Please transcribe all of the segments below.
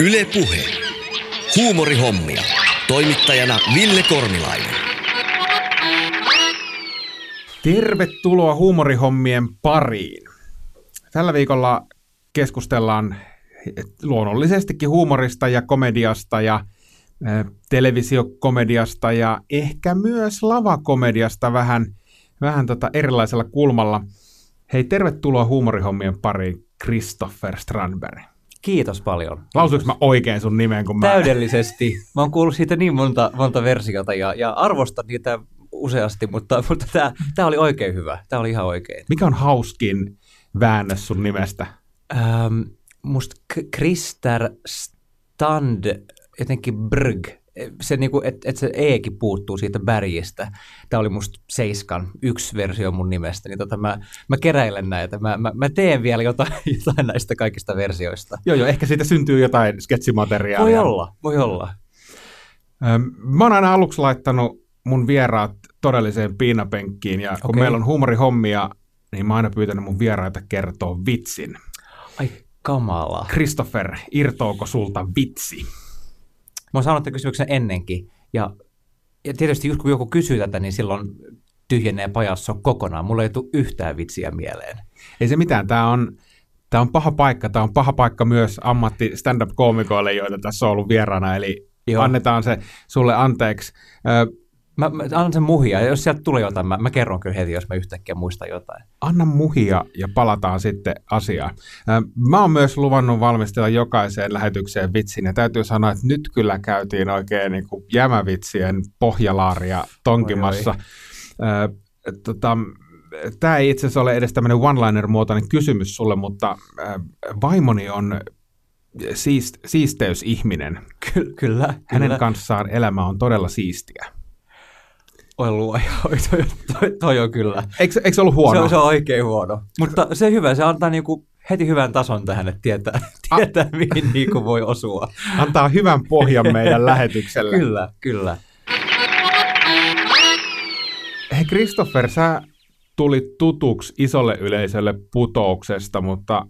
Yle Puhe. Huumorihommia. Toimittajana Ville Kornilainen. Tervetuloa huumorihommien pariin. Tällä viikolla keskustellaan luonnollisestikin huumorista ja komediasta ja televisiokomediasta ja ehkä myös lavakomediasta vähän, vähän tota erilaisella kulmalla. Hei, tervetuloa huumorihommien pariin, Christopher Strandberg. Kiitos paljon. Lausuinko mä oikein sun nimen? Kun mä... Täydellisesti. Mä oon kuullut siitä niin monta, monta versiota ja, ja arvostan niitä useasti, mutta, mutta tämä, tämä oli oikein hyvä. Tämä oli ihan oikein. Mikä on hauskin väännös sun nimestä? Ähm, musta Krister Stand, jotenkin Brg, se niinku, että et se Ekin puuttuu siitä Bärjistä. Tämä oli musta Seiskan yksi versio mun nimestä, niin tota mä, mä keräilen näitä. Mä, mä, mä teen vielä jotain, jotain näistä kaikista versioista. Joo, joo, ehkä siitä syntyy jotain sketsimateriaalia. Voi olla, voi olla. Mä oon aina aluksi laittanut mun vieraat todelliseen piinapenkkiin, ja kun okay. meillä on huumorihommia, niin mä oon aina pyytänyt mun vieraita kertoa vitsin. Ai kamala. Christopher, irtoako sulta vitsi? Mä oon saanut kysymyksen ennenkin, ja, ja tietysti kun joku kysyy tätä, niin silloin tyhjenee pajassa kokonaan. Mulla ei tule yhtään vitsiä mieleen. Ei se mitään, tämä on, Tämä on paha paikka. Tämä on paha paikka myös ammatti stand-up-koomikoille, joita tässä on ollut vieraana, eli Joo. annetaan se sulle anteeksi. Mä, mä annan sen muhia, ja jos sieltä tulee jotain, mä, mä kerron kyllä heti, jos mä yhtäkkiä muistan jotain. Anna muhia ja palataan sitten asiaan. Mä oon myös luvannut valmistella jokaiseen lähetykseen vitsin, ja täytyy sanoa, että nyt kyllä käytiin oikein niin kuin jämävitsien pohjalaaria tonkimassa. Oi, oi. Tota, Tämä ei itse asiassa ole edes tämmöinen one-liner-muotoinen kysymys sulle, mutta vaimoni on siist, siisteysihminen. Ky- kyllä. Hänen kyllä. kanssaan elämä on todella siistiä. Oi luoja, toi, toi, toi, on kyllä. Eikö, eikö se ollut huono? Se, on, se on oikein huono. Mutta se hyvä, se antaa niinku heti hyvän tason tähän, että tietää, tietää A- mihin niinku voi osua. Antaa hyvän pohjan meidän lähetykselle. Kyllä, kyllä. Hei Christopher, sä tulit tutuksi isolle yleisölle putouksesta, mutta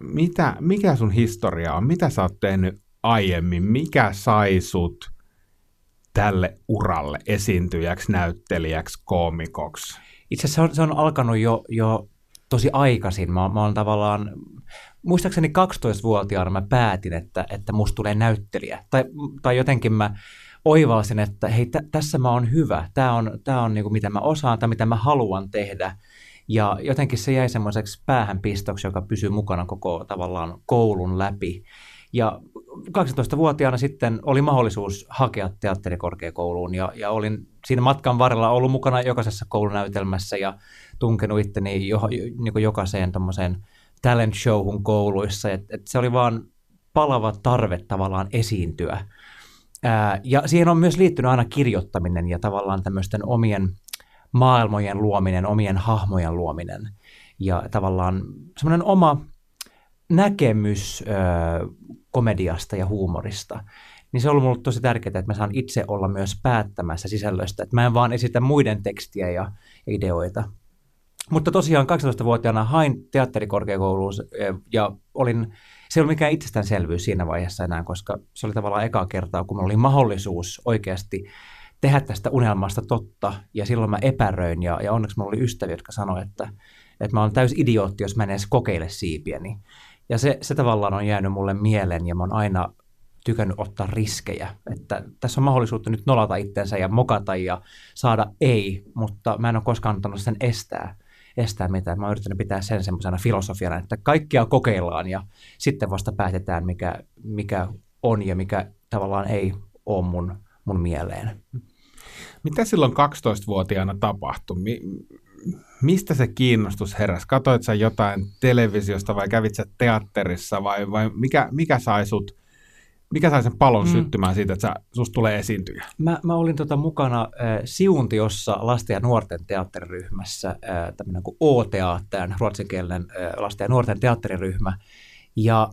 mitä, mikä sun historia on? Mitä sä oot tehnyt aiemmin? Mikä sai sut – tälle uralle esiintyjäksi, näyttelijäksi, koomikoksi? Itse asiassa se on, se on alkanut jo, jo tosi aikaisin. Mä, mä olen tavallaan, muistaakseni 12-vuotiaana mä päätin, että, että musta tulee näyttelijä. Tai, tai jotenkin mä oivalsin, että hei, t- tässä mä oon hyvä. Tämä on, tää on niinku, mitä mä osaan tai mitä mä haluan tehdä. Ja jotenkin se jäi semmoiseksi päähänpistoksi, joka pysyy mukana koko tavallaan koulun läpi. Ja 12-vuotiaana sitten oli mahdollisuus hakea teatterikorkeakouluun ja, ja olin siinä matkan varrella ollut mukana jokaisessa koulunäytelmässä ja tunkenut itteni jo, niin jokaiseen talent showhun kouluissa. Et, et se oli vaan palava tarve tavallaan esiintyä. Ää, ja siihen on myös liittynyt aina kirjoittaminen ja tavallaan tämmöisten omien maailmojen luominen, omien hahmojen luominen ja tavallaan semmoinen oma näkemys ö, komediasta ja huumorista, niin se on ollut mulle tosi tärkeää, että mä saan itse olla myös päättämässä sisällöstä, että mä en vaan esitä muiden tekstiä ja ideoita. Mutta tosiaan 12-vuotiaana hain teatterikorkeakouluun ja olin, se ei ollut mikään itsestäänselvyys siinä vaiheessa enää, koska se oli tavallaan eka kertaa, kun mulla oli mahdollisuus oikeasti tehdä tästä unelmasta totta, ja silloin mä epäröin, ja, ja onneksi mulla oli ystäviä, jotka sanoivat, että, että mä olen täys idiootti, jos mä en edes kokeile siipiäni. Niin ja se, se tavallaan on jäänyt mulle mieleen ja mä oon aina tykännyt ottaa riskejä. Että tässä on mahdollisuutta nyt nolata itsensä ja mokata ja saada ei, mutta mä en ole koskaan antanut sen estää, estää mitään. Mä oon yrittänyt pitää sen semmoisena filosofiana, että kaikkia kokeillaan ja sitten vasta päätetään, mikä, mikä on ja mikä tavallaan ei ole mun, mun mieleen. Mitä silloin 12-vuotiaana tapahtui? Mistä se kiinnostus heräsi? Katoit sä jotain televisiosta vai kävit sä teatterissa vai, vai mikä, mikä sai sut mikä sai sen palon mm. syttymään siitä, että sä, susta tulee esiintyjä? Mä, mä olin tota mukana äh, Siuntiossa lasten ja nuorten teatteriryhmässä, äh, tämmöinen kuin O-teattern, ruotsinkielinen äh, lasten ja nuorten teatteriryhmä. Ja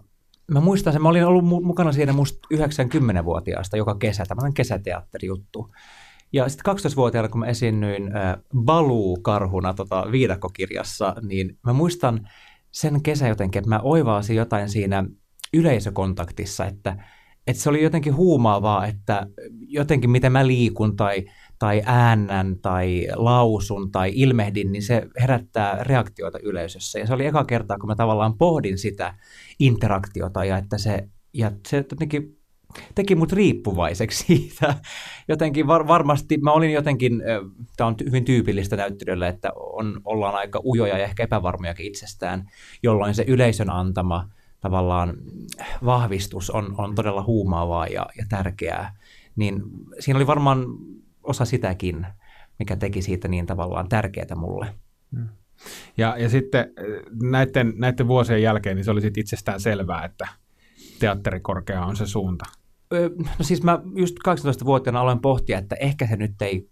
mä muistan sen, mä olin ollut mukana siinä musta 90-vuotiaasta joka kesä, tämmöinen kesäteatterijuttu. Ja sitten 12-vuotiaana, kun mä esiinnyin äh, Baluu-karhuna tota, viidakkokirjassa, niin mä muistan sen kesän jotenkin, että mä oivasin jotain siinä yleisökontaktissa, että, että se oli jotenkin huumaavaa, että jotenkin miten mä liikun tai, tai äännän tai lausun tai ilmehdin, niin se herättää reaktioita yleisössä. Ja se oli eka kertaa, kun mä tavallaan pohdin sitä interaktiota ja että se, ja se jotenkin teki mut riippuvaiseksi siitä. Jotenkin var, varmasti, mä olin jotenkin, tämä on hyvin tyypillistä näyttelylle, että on, ollaan aika ujoja ja ehkä epävarmojakin itsestään, jolloin se yleisön antama tavallaan vahvistus on, on todella huumaavaa ja, ja tärkeää. Niin siinä oli varmaan osa sitäkin, mikä teki siitä niin tavallaan tärkeää mulle. Hmm. Ja, ja sitten näiden, näiden vuosien jälkeen niin se oli sitten itsestään selvää, että teatterikorkea on se suunta. No siis mä just 18-vuotiaana aloin pohtia, että ehkä se nyt ei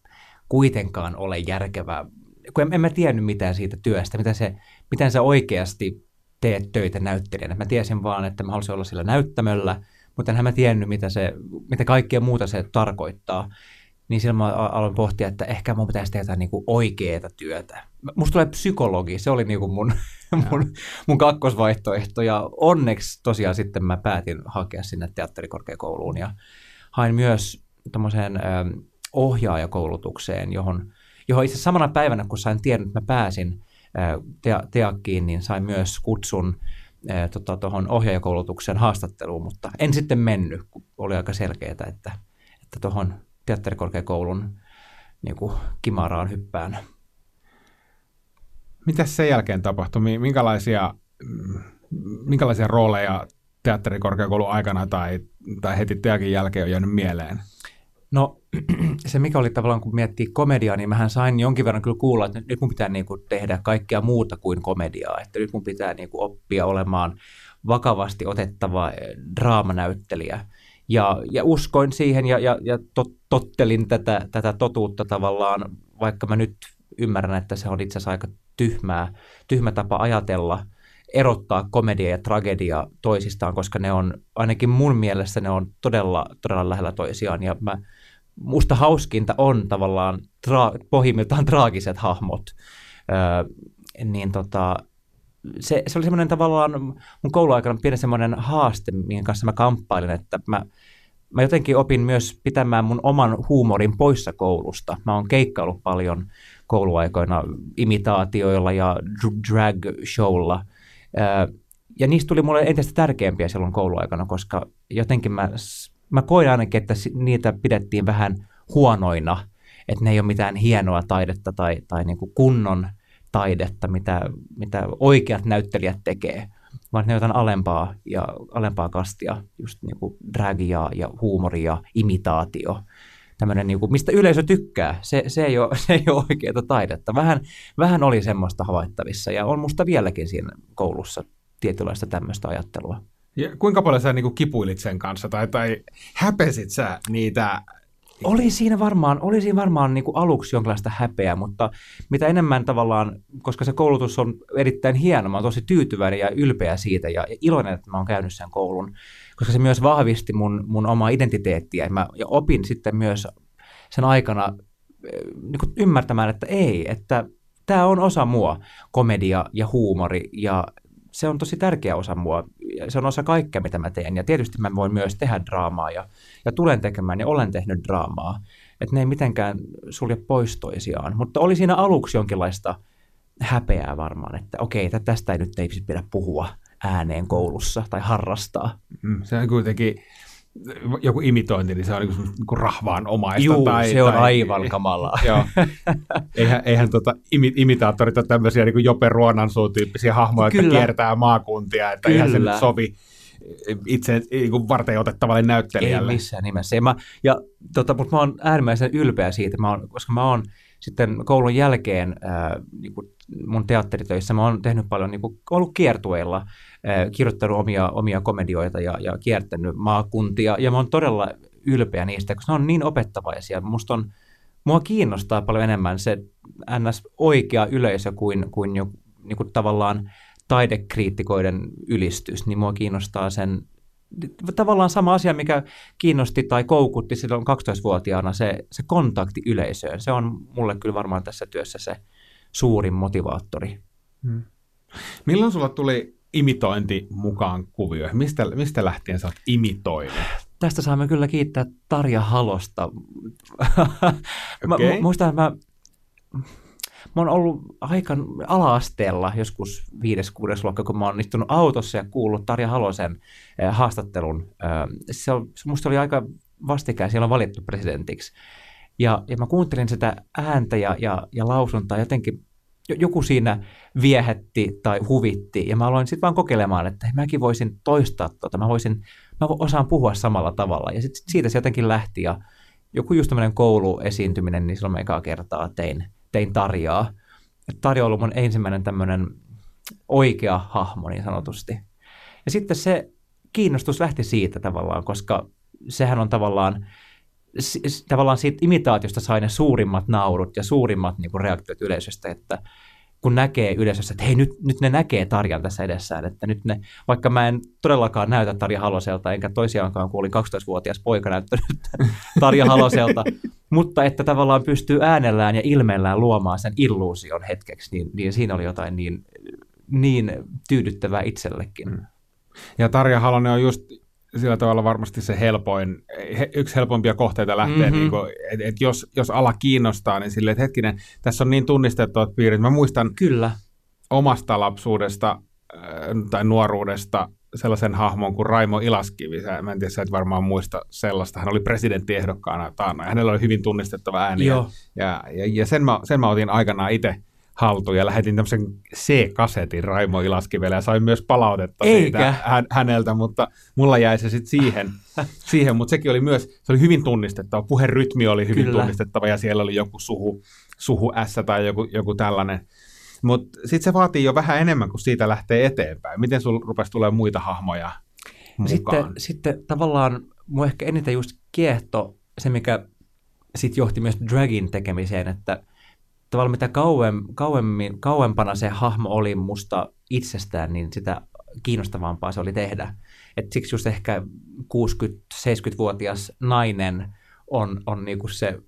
kuitenkaan ole järkevää, kun en, en mä tiennyt mitään siitä työstä, mitä se, miten sä oikeasti teet töitä näyttelijänä. Mä tiesin vaan, että mä haluaisin olla sillä näyttämöllä, mutta enhän mä tiennyt, mitä, se, mitä kaikkea muuta se tarkoittaa niin silloin mä aloin pohtia, että ehkä mun pitäisi tehdä niin oikeaa työtä. Musta tulee psykologi, se oli niin kuin mun, mun, mun kakkosvaihtoehto ja onneksi tosiaan sitten mä päätin hakea sinne teatterikorkeakouluun ja hain myös tämmöiseen ohjaajakoulutukseen, johon, johon itse samana päivänä, kun sain tiedon, että mä pääsin te- teakkiin, niin sain myös kutsun tuohon tota, ohjaajakoulutuksen haastatteluun, mutta en sitten mennyt, kun oli aika selkeää, että, että tuohon teatterikorkeakoulun niin kuin kimaraan hyppään. Mitä sen jälkeen tapahtui? Minkälaisia, minkälaisia rooleja teatterikorkeakoulun aikana tai, tai heti teakin jälkeen on jäänyt mieleen? No se mikä oli tavallaan, kun miettii komediaa, niin mähän sain jonkin verran kyllä kuulla, että nyt mun pitää niin kuin tehdä kaikkea muuta kuin komediaa. Että nyt mun pitää niin kuin oppia olemaan vakavasti otettava eh, draamanäyttelijä. Ja, ja uskoin siihen ja, ja, ja tot, tottelin tätä, tätä totuutta tavallaan, vaikka mä nyt ymmärrän, että se on itse asiassa aika tyhmää, tyhmä tapa ajatella, erottaa komedia ja tragedia toisistaan, koska ne on, ainakin mun mielestä ne on todella, todella lähellä toisiaan. Ja mä, musta hauskinta on tavallaan tra- pohjimmiltaan traagiset hahmot. Öö, niin tota, se, se oli semmoinen tavallaan mun kouluaikana pieni semmoinen haaste, minkä kanssa mä kamppailin, että mä, mä jotenkin opin myös pitämään mun oman huumorin poissa koulusta. Mä oon keikkaillut paljon kouluaikoina imitaatioilla ja drag-showlla. Ja niistä tuli mulle entistä tärkeämpiä silloin kouluaikana, koska jotenkin mä, mä koin ainakin, että niitä pidettiin vähän huonoina, että ne ei ole mitään hienoa taidetta tai, tai niin kuin kunnon – taidetta, mitä, mitä oikeat näyttelijät tekee, vaan ne jotain alempaa ja alempaa kastia, just niin kuin dragia ja huumoria ja imitaatio. Tämmöinen, niin kuin, mistä yleisö tykkää, se, se, ei ole, se ei ole oikeaa taidetta. Vähän, vähän oli semmoista havaittavissa ja on musta vieläkin siinä koulussa tietynlaista tämmöistä ajattelua. Ja kuinka paljon sä niin kuin kipuilit sen kanssa tai, tai häpesit sä niitä oli siinä varmaan, oli siinä varmaan niin kuin aluksi jonkinlaista häpeää, mutta mitä enemmän tavallaan, koska se koulutus on erittäin hieno, mä oon tosi tyytyväinen ja ylpeä siitä ja iloinen, että mä oon käynyt sen koulun, koska se myös vahvisti mun, mun omaa identiteettiä. Mä, ja opin sitten myös sen aikana eh, niin ymmärtämään, että ei, että tämä on osa mua, komedia ja huumori ja se on tosi tärkeä osa mua. Se on osa kaikkea, mitä mä teen. Ja tietysti mä voin myös tehdä draamaa ja, ja tulen tekemään ja olen tehnyt draamaa. Että ne ei mitenkään sulje pois toisiaan. Mutta oli siinä aluksi jonkinlaista häpeää varmaan, että okei, tästä ei nyt ei pidä puhua ääneen koulussa tai harrastaa. Mm, se on kuitenkin joku imitointi, niin se on niin kuin, niin kuin rahvaan omaista. Juu, tai, se on tai, aivan kamalaa. joo. Eihän, eihän tota, imi, imitaattorit ole tämmöisiä niin kuin Jope Ruonansuun tyyppisiä hahmoja, Kyllä. jotka kiertää maakuntia, että Kyllä. eihän se nyt sovi itse niin kuin varten otettavalle näyttelijälle. Ei missään nimessä. Mä, ja tota, mutta mä oon äärimmäisen ylpeä siitä, mä oon, koska mä oon sitten koulun jälkeen ää, niin kuin mun teatteritöissä, mä oon tehnyt paljon, niin kuin, ollut kiertueilla, kirjoittanut omia, omia komedioita ja, ja kiertänyt maakuntia, ja mä oon todella ylpeä niistä, koska ne on niin opettavaisia. Musta on, mua kiinnostaa paljon enemmän se ns. oikea yleisö kuin, kuin jo niin kuin tavallaan taidekriittikoiden ylistys, niin mua kiinnostaa sen tavallaan sama asia, mikä kiinnosti tai koukutti silloin 12-vuotiaana, se, se kontakti yleisöön. Se on mulle kyllä varmaan tässä työssä se suurin motivaattori. Hmm. Milloin sulla tuli imitointi mukaan kuvioihin? Mistä, mistä lähtien sä oot imitoinut? Tästä saamme kyllä kiittää Tarja Halosta. mä, Okei. mu- muistan, että mä, mä oon ollut aika ala-asteella joskus viides, kuudes luokka, kun mä oon istunut autossa ja kuullut Tarja Halosen eh, haastattelun. Eh, se, se musta oli aika vastikään, siellä on valittu presidentiksi. Ja, ja mä kuuntelin sitä ääntä ja, ja, ja lausuntaa. Jotenkin, jo- joku siinä viehätti tai huvitti, ja mä aloin sitten vaan kokeilemaan, että mäkin voisin toistaa tota, mä voisin, mä osaan puhua samalla tavalla, ja sit, siitä se jotenkin lähti, ja joku just tämmöinen kouluesiintyminen, niin silloin mä ekaa kertaa tein, tein Tarjaa. Et Tarja on ollut mun ensimmäinen tämmöinen oikea hahmo niin sanotusti. Ja sitten se kiinnostus lähti siitä tavallaan, koska sehän on tavallaan, tavallaan siitä imitaatiosta sai ne suurimmat naurut ja suurimmat niin kuin reaktiot yleisöstä, että kun näkee yleisössä, että hei nyt, nyt ne näkee Tarjan tässä edessään, että nyt ne, vaikka mä en todellakaan näytä Tarja Haloselta, enkä toisiaankaan, kun olin 12-vuotias poika näyttänyt Tarja Haloselta, mutta että tavallaan pystyy äänellään ja ilmeellään luomaan sen illuusion hetkeksi, niin, niin siinä oli jotain niin, niin tyydyttävää itsellekin. Mm. Ja Tarja Halonen on just sillä tavalla varmasti se helpoin, he, yksi helpoimpia kohteita lähteä, Mhm. mm-hmm. niin että et jos, jos ala kiinnostaa, niin silleen, että hetkinen, tässä on niin tunnistettavat piirit. Mä muistan Kyllä. omasta lapsuudesta äh, tai nuoruudesta sellaisen hahmon kuin Raimo Ilaskivi. Sä, mä en tiedä, sä et varmaan muista sellaista. Hän oli presidenttiehdokkaana taannoin. Hänellä oli hyvin tunnistettava ääni. Joo. Ja, ja, ja sen, mä, sen mä otin aikanaan itse haltuun ja lähetin tämmöisen C-kasetin Raimo Ilaskivelle ja sain myös palautetta Eikä. siitä hän, häneltä, mutta mulla jäi se sitten siihen, siihen, mutta sekin oli myös, se oli hyvin tunnistettava, puherytmi oli hyvin Kyllä. tunnistettava ja siellä oli joku suhu, suhu S tai joku, joku tällainen. Mutta sitten se vaatii jo vähän enemmän, kun siitä lähtee eteenpäin. Miten sulla rupesi tulemaan muita hahmoja mukaan? Sitten, sitten tavallaan mua ehkä eniten just kiehto se, mikä sitten johti myös dragin tekemiseen, että tavallaan mitä kauem, kauemmin, kauempana se hahmo oli musta itsestään, niin sitä kiinnostavampaa se oli tehdä. Et siksi just ehkä 60-70-vuotias nainen on, on niinku se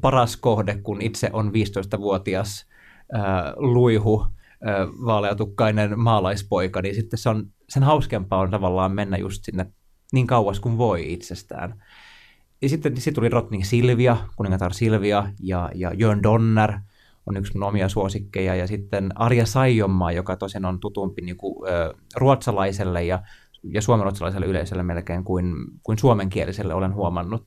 paras kohde, kun itse on 15-vuotias ää, luihu, ää, vaaleatukkainen maalaispoika, niin sitten se on, sen hauskempaa on tavallaan mennä just sinne niin kauas kuin voi itsestään. Ja sitten sit tuli Rotning Silvia, kuningatar Silvia ja, ja Jörn Donner on yksi mun omia suosikkeja. Ja sitten Arja Saijonmaa, joka tosiaan on tutumpi niin kuin, ö, ruotsalaiselle ja, ja suomenruotsalaiselle yleisölle melkein kuin, kuin suomenkieliselle olen huomannut.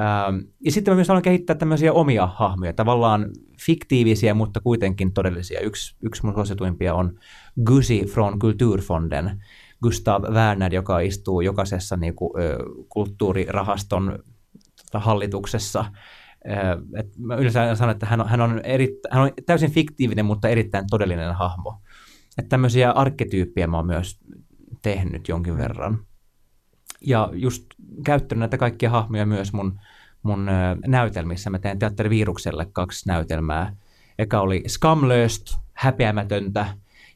Ähm, ja sitten mä myös haluan kehittää tämmöisiä omia hahmoja, tavallaan fiktiivisiä, mutta kuitenkin todellisia. Yksi, yksi mun suosituimpia on Gusi från Kulturfonden, Gustav Werner, joka istuu jokaisessa niin kuin, ö, kulttuurirahaston hallituksessa. Ö, et mä yleensä sanon, että hän on, hän, on eri, hän on täysin fiktiivinen, mutta erittäin todellinen hahmo. Että tämmöisiä arkketyyppejä mä oon myös tehnyt jonkin verran. Ja just käyttänyt näitä kaikkia hahmoja myös mun, mun ö, näytelmissä. Mä teen teatterivirukselle kaksi näytelmää. Eka oli Skamlöst, häpeämätöntä,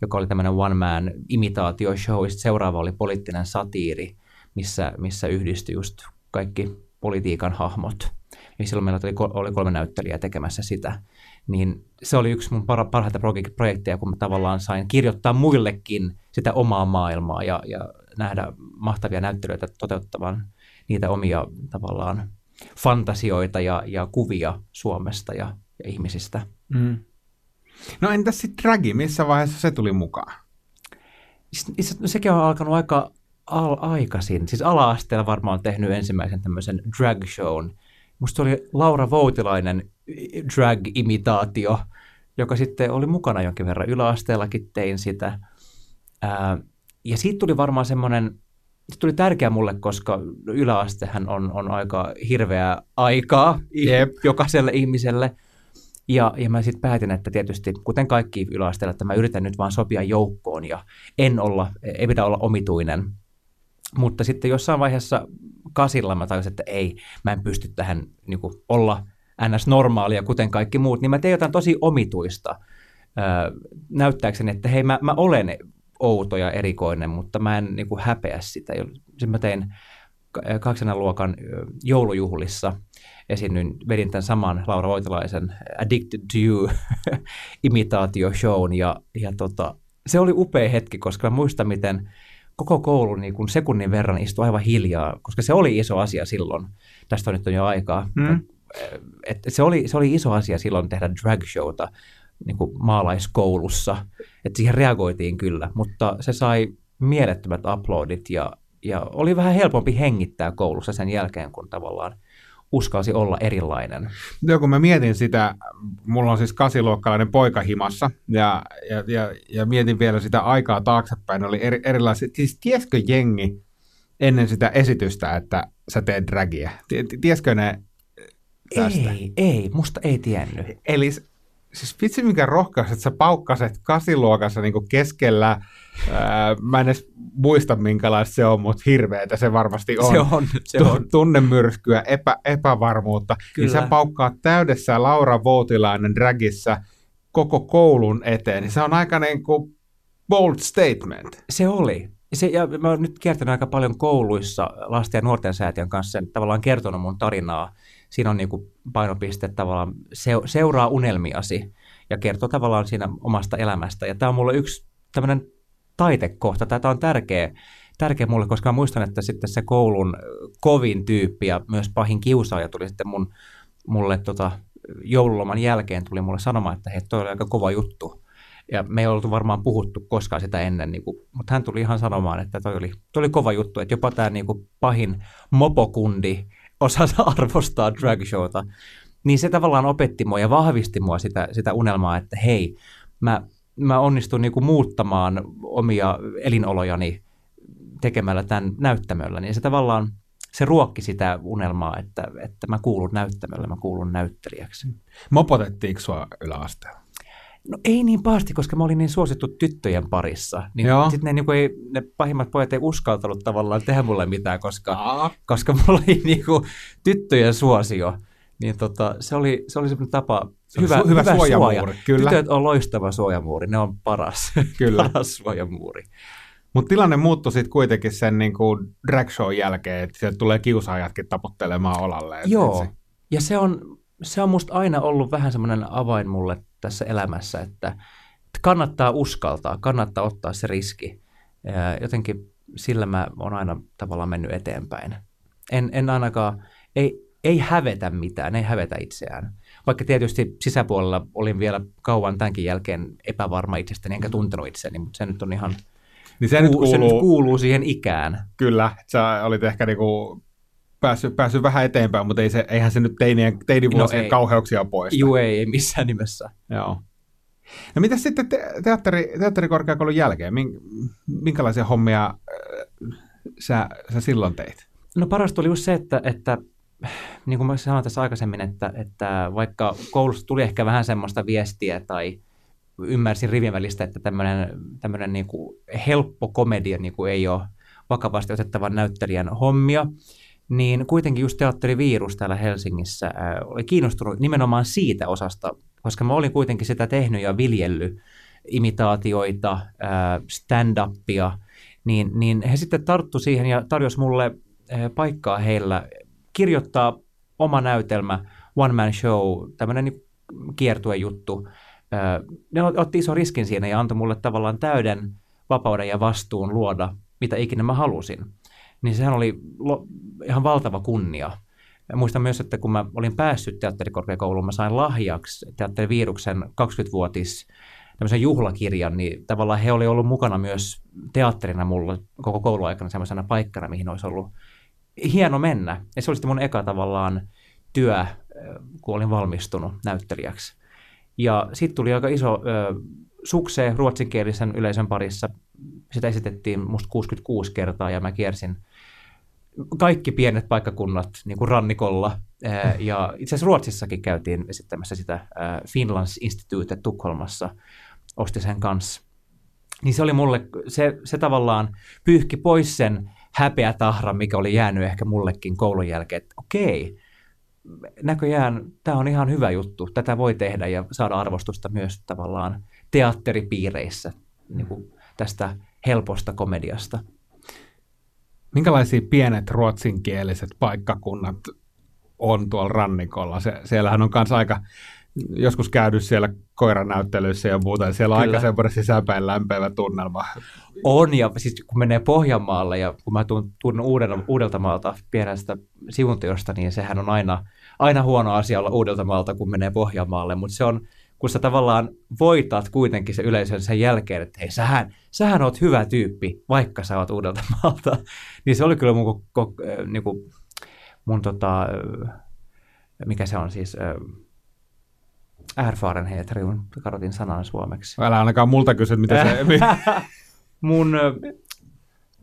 joka oli tämmöinen one-man imitaatioshow. Sitten seuraava oli poliittinen satiiri, missä, missä yhdistyi just kaikki politiikan hahmot. Ja silloin meillä oli, oli kolme näyttelijää tekemässä sitä. Niin se oli yksi mun par- parhaita proje- projekteja, kun mä tavallaan sain kirjoittaa muillekin sitä omaa maailmaa ja, ja nähdä mahtavia näyttelijöitä toteuttavan niitä omia tavallaan fantasioita ja, ja kuvia Suomesta ja, ja ihmisistä. Mm. No entäs sitten dragi, missä vaiheessa se tuli mukaan? Siis, asiassa sekin on alkanut aika al- aikaisin. Siis ala-asteella varmaan on tehnyt ensimmäisen tämmöisen drag shown. Musta oli Laura Voutilainen drag-imitaatio, joka sitten oli mukana jonkin verran. Yläasteellakin tein sitä. Ää, ja siitä tuli varmaan semmoinen, se tuli tärkeä mulle, koska yläastehän on, on aika hirveää aikaa Jep. jokaiselle ihmiselle. Ja, ja mä sitten päätin, että tietysti, kuten kaikki yläasteella, että mä yritän nyt vaan sopia joukkoon ja en olla, ei pidä olla omituinen. Mutta sitten jossain vaiheessa kasilla mä tajusin, että ei, mä en pysty tähän niin kuin, olla ns. normaalia, kuten kaikki muut, niin mä tein jotain tosi omituista ää, näyttääkseni, että hei, mä, mä olen outo ja erikoinen, mutta mä en niin kuin, häpeä sitä. Sitten mä tein ka- kaksenan luokan joulujuhlissa esiinnyin, vedin tämän saman Laura Voitilaisen Addicted to You imitaatioshown ja, ja tota, se oli upea hetki, koska mä muistan, miten koko koulu niin kuin sekunnin verran istui aivan hiljaa, koska se oli iso asia silloin. Tästä on nyt on jo aikaa. Mm. Et se, oli, se oli iso asia silloin tehdä drag showta niin kuin maalaiskoulussa. Että siihen reagoitiin kyllä, mutta se sai mielettömät uploadit ja, ja oli vähän helpompi hengittää koulussa sen jälkeen, kun tavallaan – uskalsi olla erilainen. Joo, kun mä mietin sitä, mulla on siis kasiluokkalainen poika himassa, ja, ja, ja, ja mietin vielä sitä aikaa taaksepäin, oli eri, erilaisia, siis tieskö jengi ennen sitä esitystä, että sä teet dragia? Tieskö ne tästä? Ei, ei, musta ei tiennyt. Eli siis vitsi mikä rohkaus, että sä paukkaset kasiluokassa niin keskellä Ää, mä en edes muista, minkälaista se on, mutta hirveetä se varmasti on. Se on, se on. Tunnemyrskyä, epä, epävarmuutta. Kyllä. Niin sä paukkaat täydessä Laura Voutilainen dragissa koko koulun eteen. Niin se on aika niin kuin bold statement. Se oli. Se, ja mä oon nyt kiertänyt aika paljon kouluissa lasten ja nuorten säätiön kanssa sen, tavallaan kertonut mun tarinaa. Siinä on niin kuin painopiste tavallaan se, seuraa unelmiasi ja kertoo tavallaan siinä omasta elämästä. Ja tämä on mulle yksi tämmöinen taitekohta. Tämä on tärkeä, tärkeä mulle, koska mä muistan, että sitten se koulun kovin tyyppi ja myös pahin kiusaaja tuli sitten mun, mulle tota, joululoman jälkeen tuli mulle sanomaan, että hei, toi oli aika kova juttu. Ja me ei oltu varmaan puhuttu koskaan sitä ennen, niin kuin, mutta hän tuli ihan sanomaan, että toi oli, toi oli kova juttu, että jopa tämä niin pahin mopokundi osaa arvostaa drag showta. Niin se tavallaan opetti mua ja vahvisti mua sitä, sitä unelmaa, että hei, mä mä onnistun niin kuin muuttamaan omia elinolojani tekemällä tämän näyttämöllä, niin se tavallaan se ruokki sitä unelmaa, että, että mä kuulun näyttämöllä, mä kuulun näyttelijäksi. Mopotettiinko sua yläasteella? No ei niin pahasti, koska mä olin niin suosittu tyttöjen parissa. Niin sitten ne, niin ei, ne pahimmat pojat ei uskaltanut tavallaan tehdä mulle mitään, koska, koska mulla oli niin kuin, tyttöjen suosio. Niin tota, se oli, se oli semmoinen tapa se hyvä, hyvä, hyvä suojamuuri, suoja. kyllä. Tytöt on loistava suojamuuri, ne on paras, kyllä. paras suojamuuri. Mutta tilanne muuttui sitten kuitenkin sen niin kuin drag show jälkeen, että sieltä tulee kiusaajatkin taputtelemaan olalle. Joo, se... ja se on, se on musta aina ollut vähän semmoinen avain mulle tässä elämässä, että, kannattaa uskaltaa, kannattaa ottaa se riski. Jotenkin sillä mä oon aina tavallaan mennyt eteenpäin. En, en ainakaan, ei, ei hävetä mitään, ei hävetä itseään. Vaikka tietysti sisäpuolella olin vielä kauan tämänkin jälkeen epävarma itsestäni, enkä tuntenut itseäni, mutta se nyt on ihan, niin se, nyt kuuluu, se nyt kuuluu siihen ikään. Kyllä, sä olit ehkä niinku päässyt, päässyt vähän eteenpäin, mutta ei se, eihän se nyt teinien, teinivuosien no kauheuksia poista. Joo, ei, ei missään nimessä. Joo. No mitä sitten te- teatteri, teatterikorkeakoulun jälkeen? Minkälaisia hommia äh, sä, sä silloin teit? No parasta oli just se, että, että niin kuin mä sanoin tässä aikaisemmin, että, että vaikka koulussa tuli ehkä vähän semmoista viestiä tai ymmärsin rivien välistä, että tämmöinen, tämmöinen niin kuin helppo komedia niin kuin ei ole vakavasti otettavan näyttelijän hommia, niin kuitenkin just teatteriviirus täällä Helsingissä äh, oli kiinnostunut nimenomaan siitä osasta, koska mä olin kuitenkin sitä tehnyt ja viljellyt imitaatioita, äh, stand-upia, niin, niin he sitten tarttu siihen ja tarjosi mulle äh, paikkaa heillä kirjoittaa oma näytelmä, one man show, tämmöinen niin kiertuejuttu. Ne otti iso riskin siinä ja antoi mulle tavallaan täyden vapauden ja vastuun luoda, mitä ikinä mä halusin. Niin sehän oli ihan valtava kunnia. Ja muistan myös, että kun mä olin päässyt teatterikorkeakouluun, mä sain lahjaksi teatteriviiruksen 20-vuotis tämmöisen juhlakirjan, niin tavallaan he oli ollut mukana myös teatterina mulla koko kouluaikana semmoisena paikkana, mihin olisi ollut hieno mennä. Ja se oli sitten mun eka tavallaan työ, kun olin valmistunut näyttelijäksi. Ja sitten tuli aika iso ö, suksee ruotsinkielisen yleisön parissa. Sitä esitettiin musta 66 kertaa ja mä kiersin kaikki pienet paikkakunnat niin kuin rannikolla. Ja itse asiassa Ruotsissakin käytiin esittämässä sitä Finlands Institute Tukholmassa. Osti sen kanssa. Niin se oli mulle, se, se tavallaan pyyhki pois sen häpeä tahra, mikä oli jäänyt ehkä mullekin koulun jälkeen, että okei, näköjään tämä on ihan hyvä juttu, tätä voi tehdä ja saada arvostusta myös tavallaan teatteripiireissä niin kuin tästä helposta komediasta. Minkälaisia pienet ruotsinkieliset paikkakunnat on tuolla rannikolla? Se, siellähän on myös aika joskus käynyt siellä koiranäyttelyissä ja muuta. Siellä on Kyllä. aika semmoinen sisäpäin lämpeävä tunnelma. On, ja siis kun menee Pohjanmaalle ja kun mä tuun, tuun uuden, Uudeltamaalta pienestä sivuntiosta, niin sehän on aina, aina huono asia olla Uudeltamaalta, kun menee Pohjanmaalle, mutta se on, kun sä tavallaan voitat kuitenkin se yleisön sen jälkeen, että hei, sähän, sähän oot hyvä tyyppi, vaikka sä oot Uudeltamaalta, niin se oli kyllä mun, ko, ko, äh, niinku, mun tota, äh, mikä se on siis, äh, Erfarenheter, kun karotin sanan suomeksi. Älä ainakaan multa kysy, mitä se... mun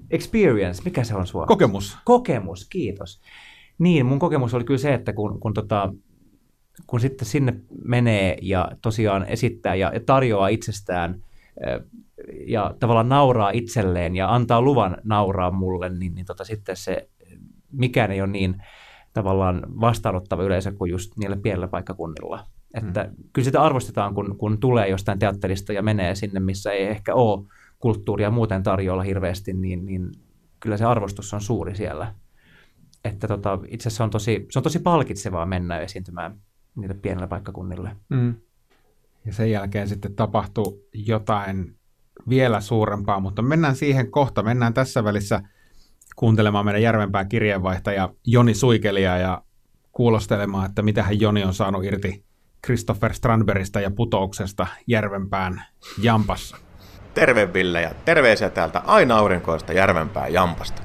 experience, mikä se on suomeksi? Kokemus. Kokemus, kiitos. Niin, mun kokemus oli kyllä se, että kun, kun, tota, kun sitten sinne menee ja tosiaan esittää ja, ja tarjoaa itsestään ja tavallaan nauraa itselleen ja antaa luvan nauraa mulle, niin, niin tota, sitten se mikään ei ole niin tavallaan vastaanottava yleisö kuin just niillä pienillä paikkakunnilla. Että mm. kyllä sitä arvostetaan, kun, kun tulee jostain teatterista ja menee sinne, missä ei ehkä ole kulttuuria muuten tarjolla hirveästi, niin, niin kyllä se arvostus on suuri siellä. Että tota, itse asiassa on tosi, se on tosi palkitsevaa mennä esiintymään niille pienille paikkakunnille. Mm. Ja sen jälkeen sitten tapahtuu jotain vielä suurempaa, mutta mennään siihen kohta. Mennään tässä välissä kuuntelemaan meidän Järvenpää kirjeenvaihtaja Joni Suikelia ja kuulostelemaan, että mitä hän Joni on saanut irti Christopher Strandbergista ja putouksesta Järvenpään Jampassa. Terve Ville ja terveisiä täältä aina aurinkoista Järvenpää Jampasta.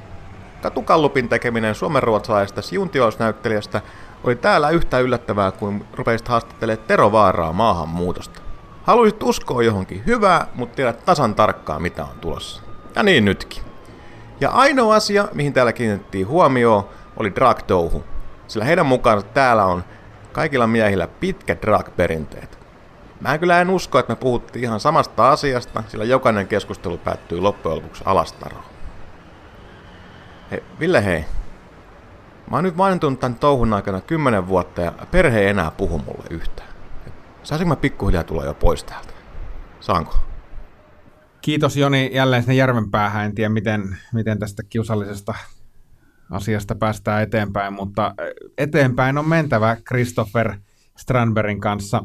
Katukallupin tekeminen suomenruotsalaisesta siuntiolaisnäyttelijästä oli täällä yhtä yllättävää kuin rupeisit haastattelemaan Tero Vaaraa maahanmuutosta. Haluaisit uskoa johonkin hyvää, mutta tiedät tasan tarkkaan mitä on tulossa. Ja niin nytkin. Ja ainoa asia, mihin täällä kiinnitettiin huomioon, oli drag-touhu. Sillä heidän mukaansa täällä on kaikilla miehillä pitkät drag-perinteet. Mä kyllä en usko, että me puhuttiin ihan samasta asiasta, sillä jokainen keskustelu päättyi loppujen lopuksi alastaroon. Hei, Ville hei. Mä oon nyt vanhentunut tämän touhun aikana kymmenen vuotta ja perhe ei enää puhu mulle yhtään. Saisinko mä pikkuhiljaa tulla jo pois täältä? Saanko? Kiitos Joni jälleen sinne Järvenpäähän. En tiedä, miten, miten tästä kiusallisesta asiasta päästään eteenpäin, mutta eteenpäin on mentävä Christopher Strandbergin kanssa.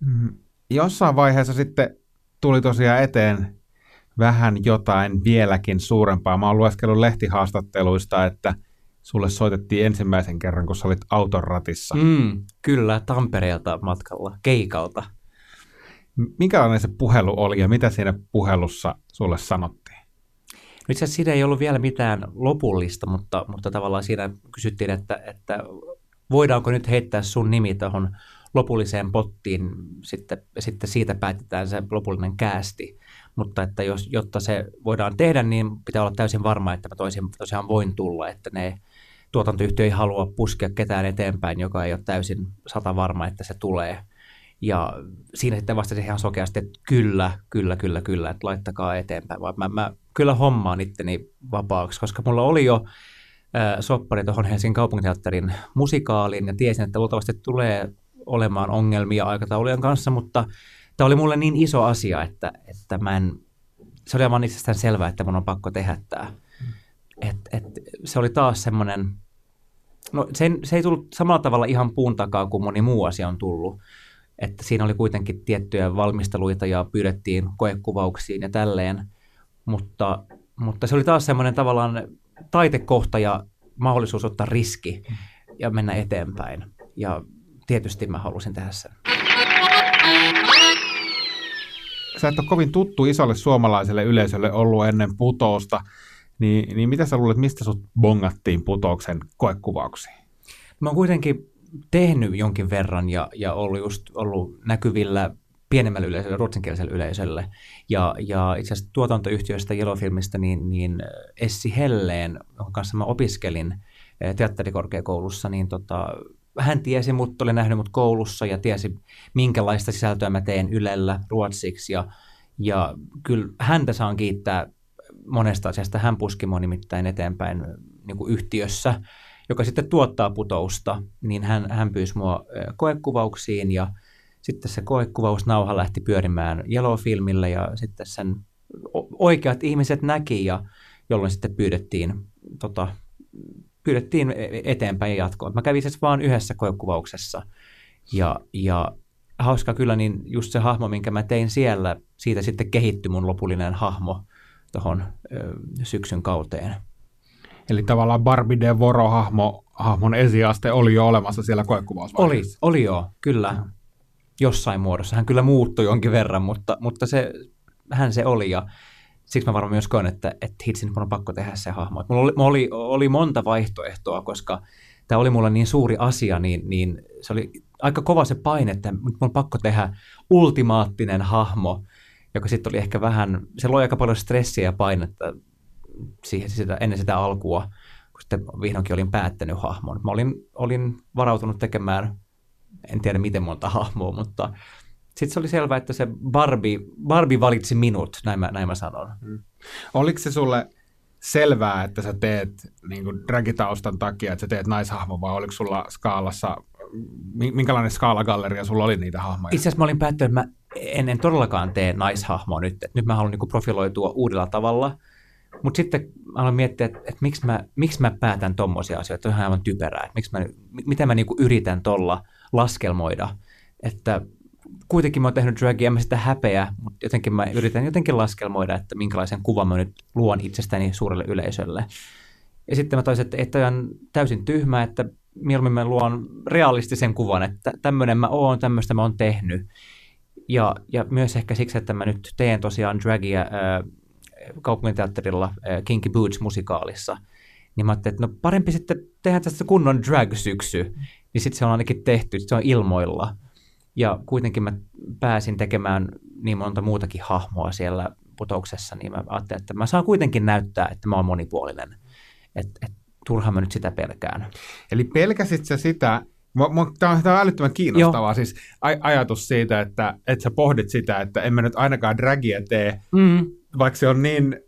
Mm, Jossain vaiheessa sitten tuli tosiaan eteen vähän jotain vieläkin suurempaa. Mä oon lueskellut lehtihaastatteluista, että sulle soitettiin ensimmäisen kerran, kun sä olit auton ratissa. Mm, kyllä, Tampereelta matkalla, keikalta. Minkälainen se puhelu oli ja mitä siinä puhelussa sulle sanottiin? No Itse asiassa siinä ei ollut vielä mitään lopullista, mutta, mutta tavallaan siinä kysyttiin, että, että voidaanko nyt heittää sun nimi tuohon lopulliseen pottiin, sitten, sitten siitä päätetään se lopullinen käästi. Mutta että jos, jotta se voidaan tehdä, niin pitää olla täysin varma, että mä toisin, tosiaan voin tulla, että ne tuotantoyhtiö ei halua puskea ketään eteenpäin, joka ei ole täysin sata varma, että se tulee. Ja siinä sitten vastasin ihan sokeasti, että kyllä, kyllä, kyllä, kyllä, että laittakaa eteenpäin. Vaan mä, mä kyllä hommaan itteni vapaaksi, koska mulla oli jo äh, soppari tuohon Helsingin kaupunginteatterin musikaaliin ja tiesin, että luultavasti tulee olemaan ongelmia aikataulujen kanssa, mutta tämä oli mulle niin iso asia, että, että mä en, se oli aivan itsestään selvää, että mun on pakko tehdä tämä. Et, et, se oli taas semmoinen, no se, se ei tullut samalla tavalla ihan puun takaa kuin moni muu asia on tullut, että siinä oli kuitenkin tiettyjä valmisteluita ja pyydettiin koekuvauksiin ja tälleen, mutta, mutta se oli taas semmoinen tavallaan taitekohta ja mahdollisuus ottaa riski ja mennä eteenpäin. Ja tietysti mä halusin tehdä sen. Sä et ole kovin tuttu isolle suomalaiselle yleisölle ollut ennen putousta, niin, niin mitä sä luulet, mistä sut bongattiin putouksen koekuvauksiin? Mä oon kuitenkin tehnyt jonkin verran ja, ja ollut just ollut näkyvillä pienemmälle yleisölle, ruotsinkieliselle yleisölle. Ja, ja itse asiassa tuotantoyhtiöstä Jelofilmistä, niin, niin Essi Helleen, jonka kanssa mä opiskelin eh, teatterikorkeakoulussa, niin tota, hän tiesi mut, oli nähnyt mut koulussa ja tiesi, minkälaista sisältöä mä teen Ylellä ruotsiksi. Ja, ja kyllä häntä saan kiittää monesta asiasta. Hän puski mua nimittäin eteenpäin niin kuin yhtiössä, joka sitten tuottaa putousta, niin hän, hän pyysi mua koekuvauksiin ja sitten se koekuvausnauha lähti pyörimään Yellow-filmille ja sitten sen oikeat ihmiset näki ja jolloin sitten pyydettiin, tota, pyydettiin eteenpäin jatkoon. Mä kävin siis vaan yhdessä koekuvauksessa ja, ja hauska kyllä, niin just se hahmo, minkä mä tein siellä, siitä sitten kehittyi mun lopullinen hahmo tuohon syksyn kauteen. Eli tavallaan Barbie de Voro-hahmo, hahmon esiaste oli jo olemassa siellä koekuvausvaiheessa. Oli, oli jo, kyllä. Jossain muodossa. Hän kyllä muuttui jonkin verran, mutta, mutta se, hän se oli. Ja siksi mä varmaan myös koen, että, että hitsin mun on pakko tehdä se hahmo. mulla oli, mulla oli, oli monta vaihtoehtoa, koska tämä oli mulle niin suuri asia, niin, niin se oli aika kova se paine, että mun on pakko tehdä ultimaattinen hahmo, joka sitten oli ehkä vähän, se loi aika paljon stressiä ja painetta siihen, sitä, ennen sitä alkua, kun sitten vihdoinkin olin päättänyt hahmon. Mä olin, olin varautunut tekemään, en tiedä miten monta hahmoa, mutta sitten se oli selvää, että se Barbie, Barbie valitsi minut, näin mä, näin mä sanon. Hmm. Oliko se sulle selvää, että sä teet niin dragitaustan takia, että sä teet naishahmo, vai oliko sulla skaalassa, minkälainen skaalagalleria sulla oli niitä hahmoja? Itse asiassa mä olin päättänyt, että mä en, en todellakaan tee naishahmoa nyt, nyt mä haluan niin profiloitua uudella tavalla, mutta sitten mä aloin miettiä, että, että miksi, mä, miksi mä päätän tommosia asioita, on aivan typerää, että miksi mä, mitä mä niin kuin yritän tuolla laskelmoida, että kuitenkin mä oon tehnyt dragia, mä sitä häpeä, mutta jotenkin mä yritän jotenkin laskelmoida, että minkälaisen kuvan mä nyt luon itsestäni suurelle yleisölle. Ja sitten mä toisin, että, että on täysin tyhmä, että mieluummin mä luon realistisen kuvan, että tämmöinen mä oon, tämmöistä mä oon tehnyt. Ja, ja myös ehkä siksi, että mä nyt teen tosiaan dragia äh, kaupunginteatterilla äh, Kinky Boots-musikaalissa, niin mä ajattelin, että no parempi sitten tehdä tästä kunnon drag-syksy, niin sitten se on ainakin tehty, se on ilmoilla. Ja kuitenkin mä pääsin tekemään niin monta muutakin hahmoa siellä putouksessa, niin mä ajattelin, että mä saan kuitenkin näyttää, että mä oon monipuolinen. Että et, turhaan mä nyt sitä pelkään. Eli pelkäsit sä sitä, Tämä on, tämä on älyttömän kiinnostavaa, Joo. siis aj- ajatus siitä, että, että sä pohdit sitä, että en mä nyt ainakaan dragia tee, mm. vaikka se on niin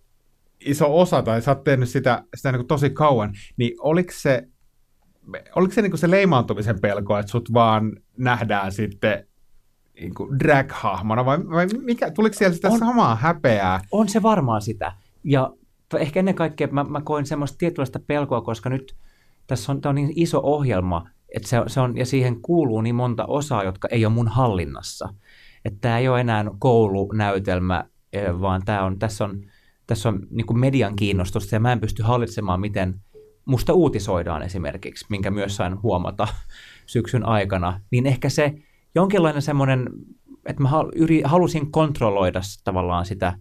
iso osa, tai sä oot tehnyt sitä, sitä niin kuin tosi kauan, niin oliko se oliko se niin se leimaantumisen pelko, että sut vaan nähdään sitten niin drag-hahmona, vai, vai mikä, tuliko siellä sitä on, samaa häpeää? On se varmaan sitä. Ja ehkä ennen kaikkea mä, mä koin semmoista tietynlaista pelkoa, koska nyt tässä on, on niin iso ohjelma, että se, se on, ja siihen kuuluu niin monta osaa, jotka ei ole mun hallinnassa. Että tämä ei ole enää koulunäytelmä, eh, vaan tämä on, tässä on, tässä on niin median kiinnostusta, ja mä en pysty hallitsemaan, miten – musta uutisoidaan esimerkiksi, minkä myös sain huomata syksyn aikana, niin ehkä se jonkinlainen semmoinen, että mä halusin kontrolloida tavallaan sitä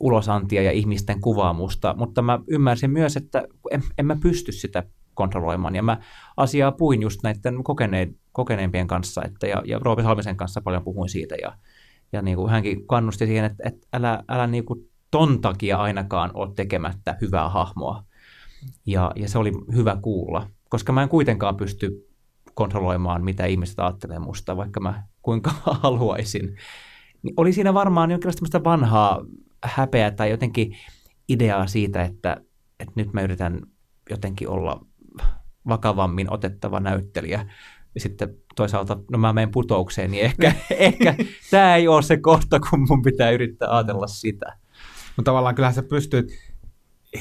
ulosantia ja ihmisten kuvaamusta, mutta mä ymmärsin myös, että en, en mä pysty sitä kontrolloimaan. Ja mä asiaa puin just näiden kokeneen, kokeneempien kanssa, että, ja, ja Roope Salmisen kanssa paljon puhuin siitä, ja, ja niin kuin hänkin kannusti siihen, että, että älä, älä niin kuin ton takia ainakaan ole tekemättä hyvää hahmoa, ja, ja se oli hyvä kuulla, koska mä en kuitenkaan pysty kontrolloimaan, mitä ihmiset ajattelee musta, vaikka mä kuinka haluaisin. Niin oli siinä varmaan jonkinlaista vanhaa häpeää tai jotenkin ideaa siitä, että, että nyt mä yritän jotenkin olla vakavammin otettava näyttelijä. Ja sitten toisaalta, no mä menen putoukseen, niin ehkä, ehkä tämä ei ole se kohta, kun mun pitää yrittää ajatella sitä. Mutta tavallaan kyllähän sä pystyt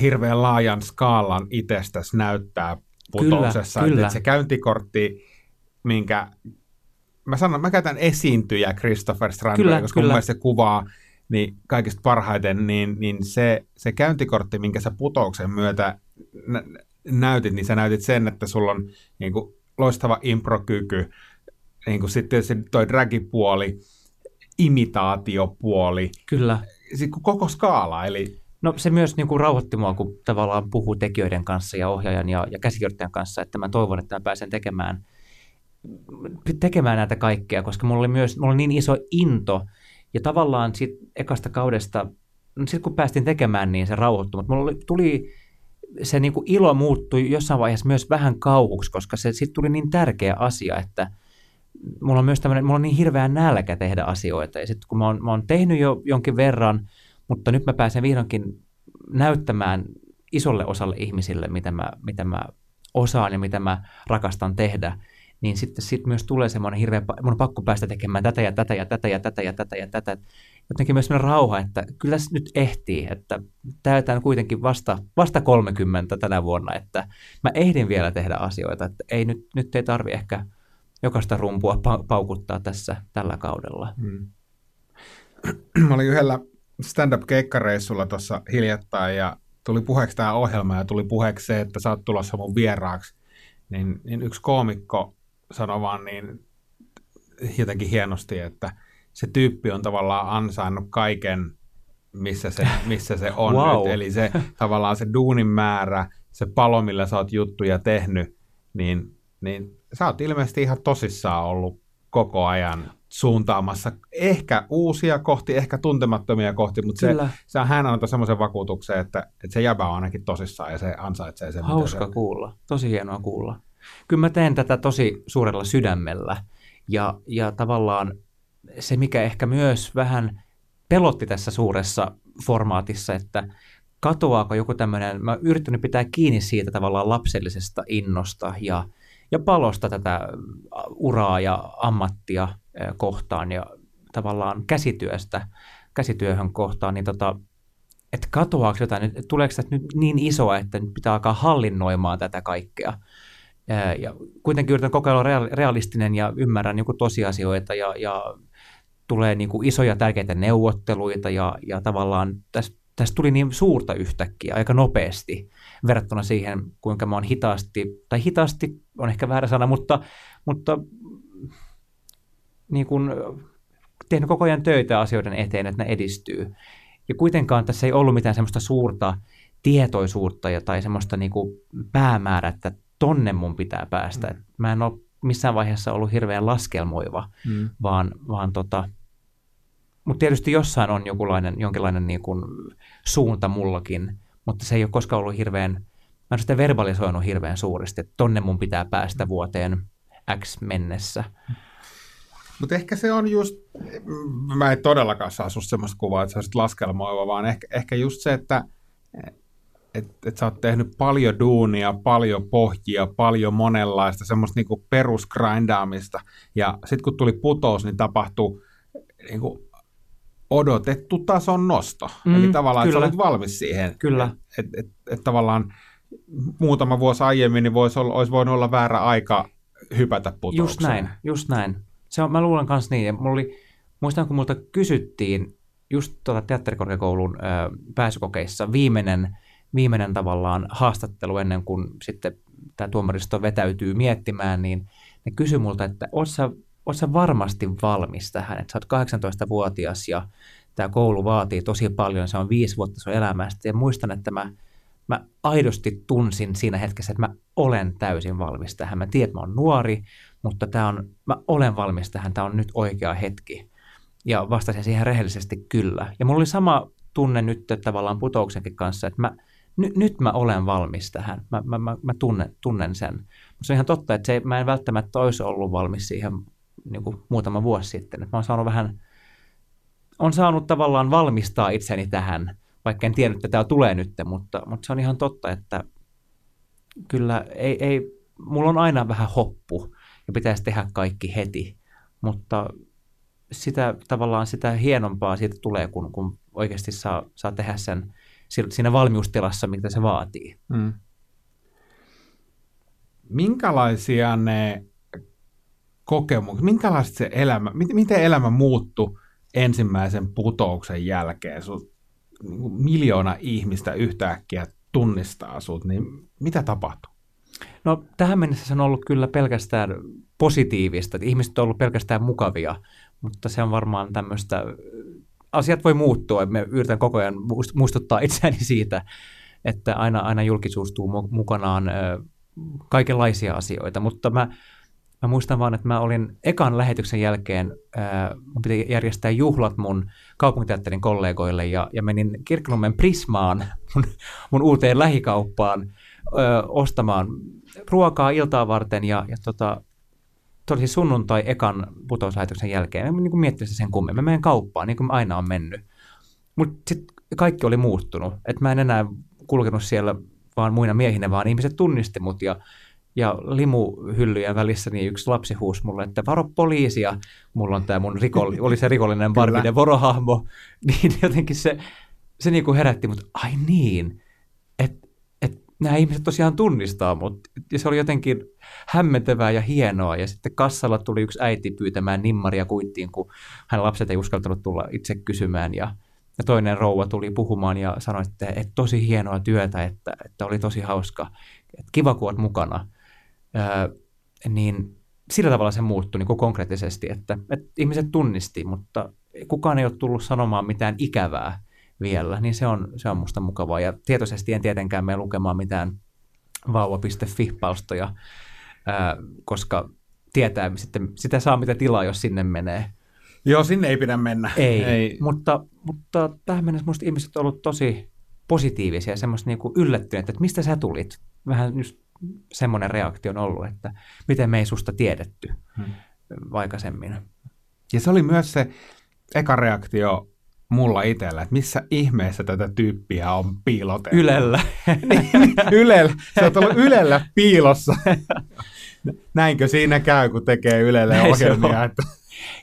hirveän laajan skaalan itsestäsi näyttää putouksessa. Kyllä, kyllä. Se käyntikortti, minkä mä sanon, mä käytän esiintyjä Christopher Strandberg, koska kyllä. mun mielestä se kuvaa niin kaikista parhaiten, niin, niin se, se käyntikortti, minkä sä putouksen myötä nä- näytit, niin sä näytit sen, että sulla on niin kuin, loistava improkyky, niin kuin sitten se toi dragipuoli, imitaatiopuoli. Kyllä. Sitten koko skaala, eli No se myös niin kuin rauhoitti mua, kun tavallaan puhuu tekijöiden kanssa ja ohjaajan ja, ja käsikirjoittajan kanssa, että mä toivon, että mä pääsen tekemään, tekemään näitä kaikkea, koska mulla oli myös mulla oli niin iso into ja tavallaan sit ekasta kaudesta, no sitten kun päästin tekemään, niin se rauhoittui, mutta mulla oli, tuli se niin kuin ilo muuttui jossain vaiheessa myös vähän kauhuksi, koska se sitten tuli niin tärkeä asia, että mulla on myös tämmöinen, mulla on niin hirveä nälkä tehdä asioita. Ja sitten kun mä oon, mä oon tehnyt jo jonkin verran, mutta nyt mä pääsen vihdoinkin näyttämään isolle osalle ihmisille, mitä mä, mitä mä osaan ja mitä mä rakastan tehdä, niin sitten sit myös tulee semmoinen hirveä, mun on pakko päästä tekemään tätä ja tätä ja tätä ja tätä ja tätä ja tätä. Jotenkin myös semmoinen rauha, että kyllä se nyt ehtii, että täytään kuitenkin vasta, vasta 30 tänä vuonna, että mä ehdin vielä tehdä asioita, että ei nyt, nyt ei tarvi ehkä jokaista rumpua pa- paukuttaa tässä tällä kaudella. Mm. Mä olin yhdellä stand-up-keikkareissulla tuossa hiljattain ja tuli puheeksi tämä ohjelma ja tuli puheeksi se, että sä oot tulossa mun vieraaksi. Niin, niin yksi koomikko sanoi vaan niin jotenkin hienosti, että se tyyppi on tavallaan ansainnut kaiken, missä se, missä se on wow. nyt. Eli se tavallaan se duunin määrä, se palo, millä sä oot juttuja tehnyt, niin, niin sä oot ilmeisesti ihan tosissaan ollut koko ajan suuntaamassa ehkä uusia kohti, ehkä tuntemattomia kohti, mutta se, se on hän antaa semmoisen vakuutuksen, että, että se jäbä on ainakin tosissaan ja se ansaitsee sen. Hauska se... kuulla, tosi hienoa kuulla. Kyllä mä teen tätä tosi suurella sydämellä ja, ja tavallaan se, mikä ehkä myös vähän pelotti tässä suuressa formaatissa, että katoaako joku tämmöinen, mä yrittänyt pitää kiinni siitä tavallaan lapsellisesta innosta ja, ja palosta tätä uraa ja ammattia kohtaan ja tavallaan käsityöstä, käsityöhön kohtaan, niin tota, että katoaako jotain, tuleeko tästä nyt niin isoa, että nyt pitää alkaa hallinnoimaan tätä kaikkea. Ja kuitenkin yritän koko ajan realistinen ja ymmärrän niin tosiasioita ja, ja tulee niin kuin isoja tärkeitä neuvotteluita ja, ja tavallaan tässä, tässä tuli niin suurta yhtäkkiä aika nopeasti verrattuna siihen, kuinka mä oon hitaasti, tai hitaasti on ehkä väärä sana, mutta, mutta niin kuin tehnyt koko ajan töitä asioiden eteen, että ne edistyy. Ja kuitenkaan tässä ei ollut mitään semmoista suurta tietoisuutta ja, tai semmoista niin kuin päämäärää, että tonne mun pitää päästä. Mm. Mä en ole missään vaiheessa ollut hirveän laskelmoiva, mm. vaan, vaan tota, mutta tietysti jossain on jokinlainen, jonkinlainen niin kuin suunta mullakin, mutta se ei ole koskaan ollut hirveän, mä en sitä verbalisoinut hirveän suuresti, että tonne mun pitää päästä vuoteen X mennessä. Mutta ehkä se on just, mä en todellakaan saa susta semmoista kuvaa, että sä olisit laskelmoiva, vaan ehkä, ehkä just se, että et, et sä oot tehnyt paljon duunia, paljon pohjia, paljon monenlaista semmoista niinku perusgrindaamista, ja sitten kun tuli putous, niin tapahtui niinku odotettu tason nosto. Mm, Eli tavallaan, että sä olit valmis siihen. Kyllä. Että et, et, et tavallaan muutama vuosi aiemmin niin voisi olla, olisi voinut olla väärä aika hypätä putoukseen. Just näin, just näin. Se on, mä luulen myös niin. Ja mulla oli, muistan, kun multa kysyttiin just tuota teatterikorkeakoulun ö, pääsykokeissa viimeinen, viimeinen tavallaan haastattelu ennen kuin sitten tämä tuomaristo vetäytyy miettimään, niin ne kysyi multa, että oot sä varmasti valmis tähän, että sä oot 18-vuotias ja tämä koulu vaatii tosi paljon, se on viisi vuotta sun elämästä ja muistan, että mä, mä aidosti tunsin siinä hetkessä, että mä olen täysin valmis tähän. Mä tiedän, että mä oon nuori, mutta tää on, mä olen valmis tähän, tämä on nyt oikea hetki. Ja vastasin siihen rehellisesti kyllä. Ja mulla oli sama tunne nyt tavallaan putouksenkin kanssa, että mä, ny, nyt mä olen valmis tähän. Mä, mä, mä, mä tunnen, tunnen sen. Mutta se on ihan totta, että se, mä en välttämättä olisi ollut valmis siihen niin kuin muutama vuosi sitten. Että mä oon saanut vähän, on saanut tavallaan valmistaa itseni tähän, vaikka en tiennyt, että tämä tulee nyt, mutta, mutta se on ihan totta, että kyllä ei, ei, mulla on aina vähän hoppu ja pitäisi tehdä kaikki heti, mutta sitä tavallaan sitä hienompaa siitä tulee, kun, kun oikeasti saa, saa tehdä sen siinä valmiustilassa, mitä se vaatii. Hmm. Minkälaisia ne kokemuksia, minkälaista se elämä, miten elämä muuttui ensimmäisen putouksen jälkeen? Sut, niin miljoona ihmistä yhtäkkiä tunnistaa sut, niin mitä tapahtui? No tähän mennessä se on ollut kyllä pelkästään positiivista, että ihmiset on ollut pelkästään mukavia, mutta se on varmaan tämmöistä, asiat voi muuttua, me yritän koko ajan muistuttaa itseäni siitä, että aina, aina julkisuus tuo mukanaan kaikenlaisia asioita, mutta mä Mä muistan vaan, että mä olin ekan lähetyksen jälkeen, mun piti järjestää juhlat mun kaupunkiteatterin kollegoille ja, ja menin Kirkkonummen Prismaan, mun, mun uuteen lähikauppaan, ostamaan ruokaa iltaa varten ja, ja tota, se oli siis sunnuntai ekan putouslähetyksen jälkeen. Mä niin miettinyt sen kummemmin. Mä menen kauppaan, niin kuin aina on mennyt. Mutta sitten kaikki oli muuttunut. Että mä en enää kulkenut siellä vaan muina miehinä, vaan ihmiset tunnisti mut ja ja limuhyllyjen välissä niin yksi lapsi huusi mulle, että varo poliisia, mulla on tämä mun rikolli, oli se rikollinen Barbiden vorohahmo, niin jotenkin se, se niin kuin herätti, mutta ai niin, et nämä ihmiset tosiaan tunnistaa mut. Ja se oli jotenkin hämmentävää ja hienoa. Ja sitten kassalla tuli yksi äiti pyytämään nimmaria kuittiin, kun hän lapset ei uskaltanut tulla itse kysymään. Ja, ja toinen rouva tuli puhumaan ja sanoi, että, että tosi hienoa työtä, että, että oli tosi hauska. Että kiva, kun olet mukana. Öö, niin sillä tavalla se muuttui niin kuin konkreettisesti, että, että ihmiset tunnisti, mutta kukaan ei ole tullut sanomaan mitään ikävää vielä, niin se on, se on musta mukavaa. Ja tietoisesti en tietenkään mene lukemaan mitään vauva.fi-palstoja, ää, koska tietää sitten, sitä saa mitä tilaa, jos sinne menee. Joo, sinne ei pidä mennä. Ei, ei. Mutta, mutta tähän mennessä musta ihmiset ovat olleet tosi positiivisia ja semmoista niin yllättyneet, että mistä sä tulit. Vähän just semmoinen reaktio on ollut, että miten me ei susta tiedetty hmm. aikaisemmin. Ja se oli myös se eka reaktio mulla itsellä, että missä ihmeessä tätä tyyppiä on piilotettu. Ylellä. Niin, ylellä. Se on ollut Ylellä piilossa. Näinkö siinä käy, kun tekee Ylelle Näin ohjelmia? Se että...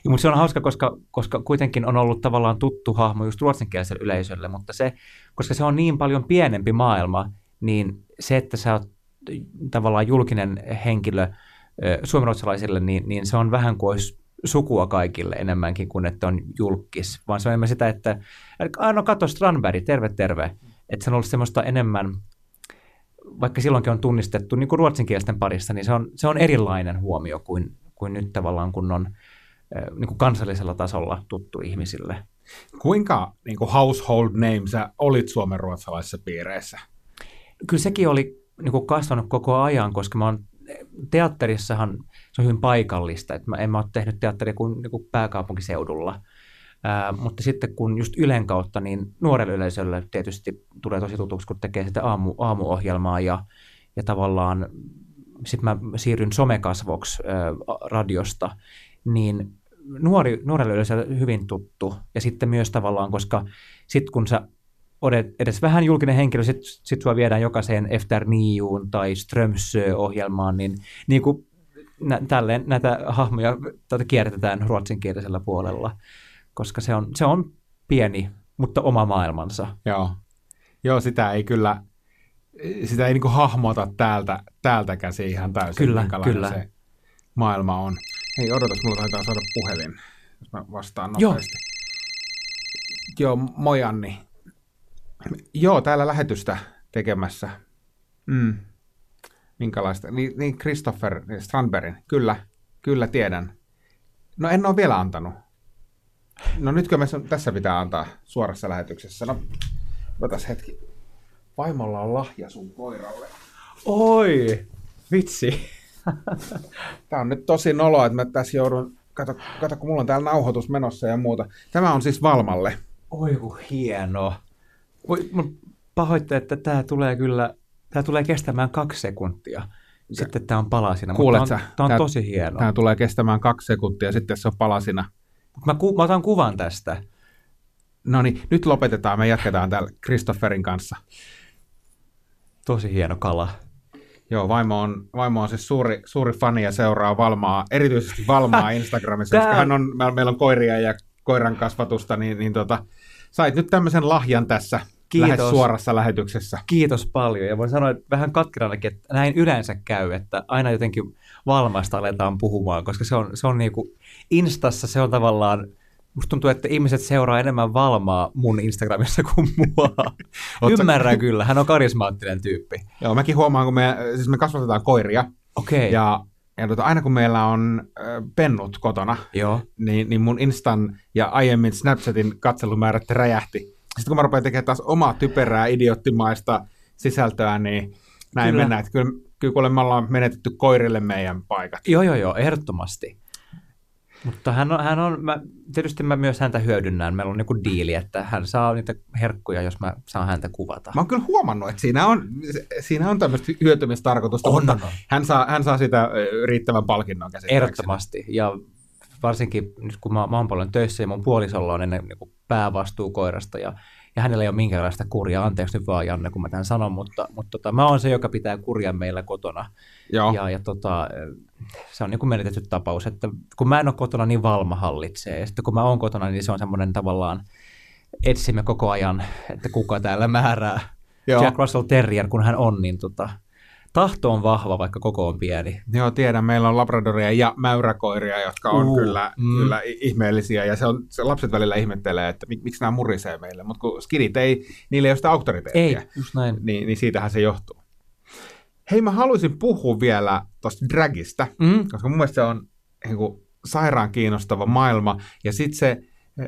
Ja, mutta se on hauska, koska, koska kuitenkin on ollut tavallaan tuttu hahmo just ruotsinkieliselle yleisölle, mutta se, koska se on niin paljon pienempi maailma, niin se, että sä oot tavallaan julkinen henkilö suomenruotsalaisille, niin, niin se on vähän kuin olisi sukua kaikille enemmänkin kuin että on julkis, vaan se on enemmän sitä, että no kato Strandberg, terve terve. Että se on ollut semmoista enemmän, vaikka silloinkin on tunnistettu niin kuin ruotsinkielisten parissa, niin se on, se on erilainen huomio kuin, kuin nyt tavallaan, kun on niin kuin kansallisella tasolla tuttu ihmisille. Kuinka niin kuin household name sä olit suomen ruotsalaisissa piireissä? Kyllä sekin oli niin kuin kasvanut koko ajan, koska mä oon teatterissahan se on hyvin paikallista, että mä en mä ole tehnyt teatteria kuin, niin kuin pääkaupunkiseudulla. Ää, mutta sitten kun just Ylen kautta, niin nuorelle yleisölle tietysti tulee tosi tutuksi, kun tekee sitä aamu, aamuohjelmaa ja, ja tavallaan sitten mä siirryn somekasvoksi ää, radiosta, niin nuori, nuorelle yleisölle hyvin tuttu. Ja sitten myös tavallaan, koska sitten kun sä olet edes vähän julkinen henkilö, sitten sit sua viedään jokaiseen Efter Niuun tai Strömsö-ohjelmaan, niin, niin kuin nä, tälleen näitä hahmoja tätä kiertetään ruotsinkielisellä puolella, koska se on, se on pieni, mutta oma maailmansa. Joo, Joo sitä ei kyllä, sitä ei niinku hahmota täältä, täältä käsi ihan täysin, kyllä, kyllä. se maailma on. Hei, odotas, mulla taitaa saada puhelin, jos mä vastaan nopeasti. Joo, Joo moi Anni. Joo, täällä lähetystä tekemässä. Mm. Minkälaista? Niin, niin Christopher Strandbergin, kyllä, kyllä tiedän. No en ole vielä antanut. No nytkö me tässä pitää antaa suorassa lähetyksessä? No, otas hetki. Vaimolla on lahja sun koiralle. Oi, vitsi. Tämä on nyt tosi noloa, että mä tässä joudun, kato, kato kun mulla on täällä nauhoitus menossa ja muuta. Tämä on siis Valmalle. Oi hieno. Pahoitte, että tämä tulee kyllä Tämä tulee kestämään kaksi sekuntia. Sitten tämä on palasina. Kuulet tämä on, tämä on tämä, tosi hieno. Tämä tulee kestämään kaksi sekuntia, sitten se on palasina. Mä, ku, mä otan kuvan tästä. No niin, nyt lopetetaan. Me jatketaan täällä Christopherin kanssa. Tosi hieno kala. Joo, vaimo on, vaimo on siis suuri, suuri fani ja seuraa Valmaa, erityisesti Valmaa Instagramissa, koska hän on, meillä on koiria ja koiran kasvatusta, niin, niin tota, sait nyt tämmöisen lahjan tässä Kiitos. lähes suorassa lähetyksessä. Kiitos paljon. Ja voin sanoa että vähän katkeranakin, että näin yleensä käy, että aina jotenkin valmasta aletaan puhumaan, koska se on, se on niin kuin Instassa se on tavallaan Musta tuntuu, että ihmiset seuraa enemmän Valmaa mun Instagramissa kuin mua. Ymmärrän kyllä, hän on karismaattinen tyyppi. Joo, mäkin huomaan, kun me, siis me kasvatetaan koiria. Okei. Okay. Ja, ja tota, aina kun meillä on äh, pennut kotona, Joo. Niin, niin mun Instan ja aiemmin Snapchatin katselumäärät räjähti. Sitten kun mä rupean tekemään taas omaa typerää, idioottimaista sisältöä, niin näin kyllä. mennään. Että kyllä, kyllä kuule, me ollaan menetetty koirille meidän paikat. Joo, joo, joo, ehdottomasti. Mutta hän on, hän on mä, tietysti mä myös häntä hyödynnän. Meillä on niinku diili, että hän saa niitä herkkuja, jos mä saan häntä kuvata. Mä oon kyllä huomannut, että siinä on, siinä on tämmöistä hyötymistarkoitusta, on, mutta on. Hän, saa, hän saa sitä riittävän palkinnon käsittääkseni. Ehdottomasti. Ja varsinkin nyt kun mä, mä oon paljon töissä ja mun puolisolla on ennen niin päävastuu koirasta ja, ja hänellä ei ole minkäänlaista kuria. Anteeksi nyt vaan Janne, kun mä tämän sanon, mutta, mutta tota, mä oon se, joka pitää kuria meillä kotona. Joo. Ja, ja tota, se on niin kuin menetetty tapaus, että kun mä en ole kotona, niin Valma hallitsee. Ja sitten kun mä oon kotona, niin se on semmoinen tavallaan, etsimme koko ajan, että kuka täällä määrää Joo. Jack Russell Terrier, kun hän on, niin tota, tahto on vahva, vaikka koko on pieni. Joo, tiedän. Meillä on labradoria ja mäyräkoiria, jotka on Uu, kyllä, mm. kyllä ihmeellisiä. Ja se on, se lapset välillä ihmettelee, että mik, miksi nämä murisee meille. Mutta kun skidit ei, niillä ei ole sitä auktoriteettia. Ei, just näin. Niin, niin siitähän se johtuu. Hei, mä haluaisin puhua vielä tuosta dragista, Mm. koska mun mielestä se on niin kuin, sairaan kiinnostava maailma. Ja sitten se,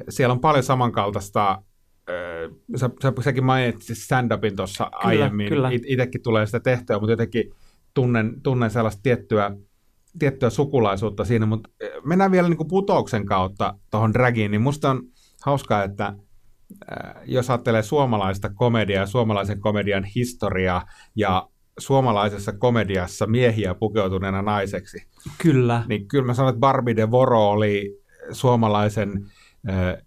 siellä on paljon samankaltaista, ö, sä, sä, säkin mainitsit stand-upin tuossa aiemmin. kyllä. It, itekin tulee sitä tehtyä, mutta jotenkin tunnen, tunnen sellaista tiettyä, tiettyä sukulaisuutta siinä. Mutta mennään vielä niin kuin putouksen kautta tuohon dragiin, niin musta on hauskaa, että äh, jos ajattelee suomalaista komediaa suomalaisen komedian historiaa ja suomalaisessa komediassa miehiä pukeutuneena naiseksi, Kyllä. niin kyllä mä sanon, että Barbie de Voro oli suomalaisen äh,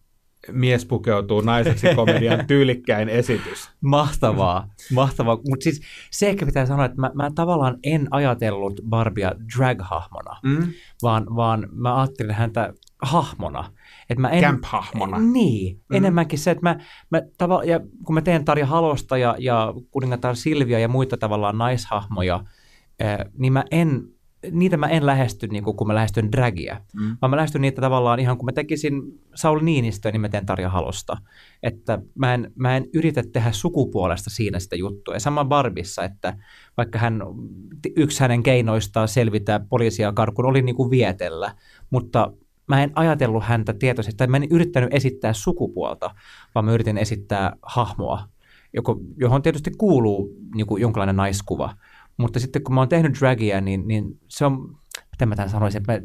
mies pukeutuu naiseksi komedian tyylikkäin esitys. Mahtavaa, mahtavaa. Mutta siis se ehkä pitää sanoa, että mä, mä tavallaan en ajatellut Barbia drag-hahmona, Mm? vaan, vaan mä ajattelin häntä hahmona. Et mä en, Camp-hahmona. Niin, Mm. enemmänkin se, että mä, mä tava, ja kun mä teen Tarja Halosta ja, ja kuningatar Silvia ja muita tavallaan naishahmoja, ää, niin mä en, niitä mä en lähesty niin kuin kun mä lähestyn dragia, Mm. vaan mä lähestyn niitä tavallaan ihan kun mä tekisin Saul Niinistöä, niin mä teen Tarja Halosta. Että mä en, mä en yritä tehdä sukupuolesta siinä sitä juttua. Ja sama Barbissa, että vaikka hän, yksi hänen keinoistaan selvitä poliisia karkuun oli niin kuin vietellä, mutta mä en ajatellut häntä tietoisesti, tai mä en yrittänyt esittää sukupuolta, vaan mä yritin esittää hahmoa, joko, johon tietysti kuuluu niin kuin jonkinlainen naiskuva. Mutta sitten kun mä oon tehnyt dragia, niin, niin se on, miten mä tämän sanoisin, että mä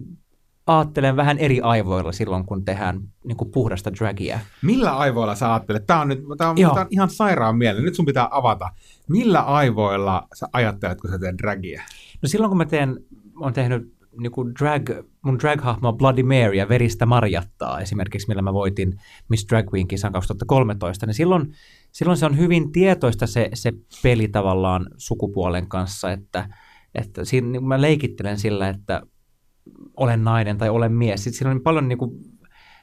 ajattelen vähän eri aivoilla silloin, kun tehdään niin kuin puhdasta dragia. Millä aivoilla sä ajattelet? Tämä on, nyt, tää on, tää on ihan sairaan mieleen. Nyt sun pitää avata. Millä aivoilla sä ajattelet, kun sä teet dragia? No silloin kun mä teen, olen tehnyt niin kuin drag, mun drag-hahmo Bloody Mary ja Veristä Marjattaa esimerkiksi, millä mä voitin Miss Drag Queen kisan 2013, niin silloin, silloin se on hyvin tietoista se, se peli tavallaan sukupuolen kanssa, että, että siinä, niin mä leikittelen sillä, että olen nainen tai olen mies. Sitten siinä on paljon, niin kuin,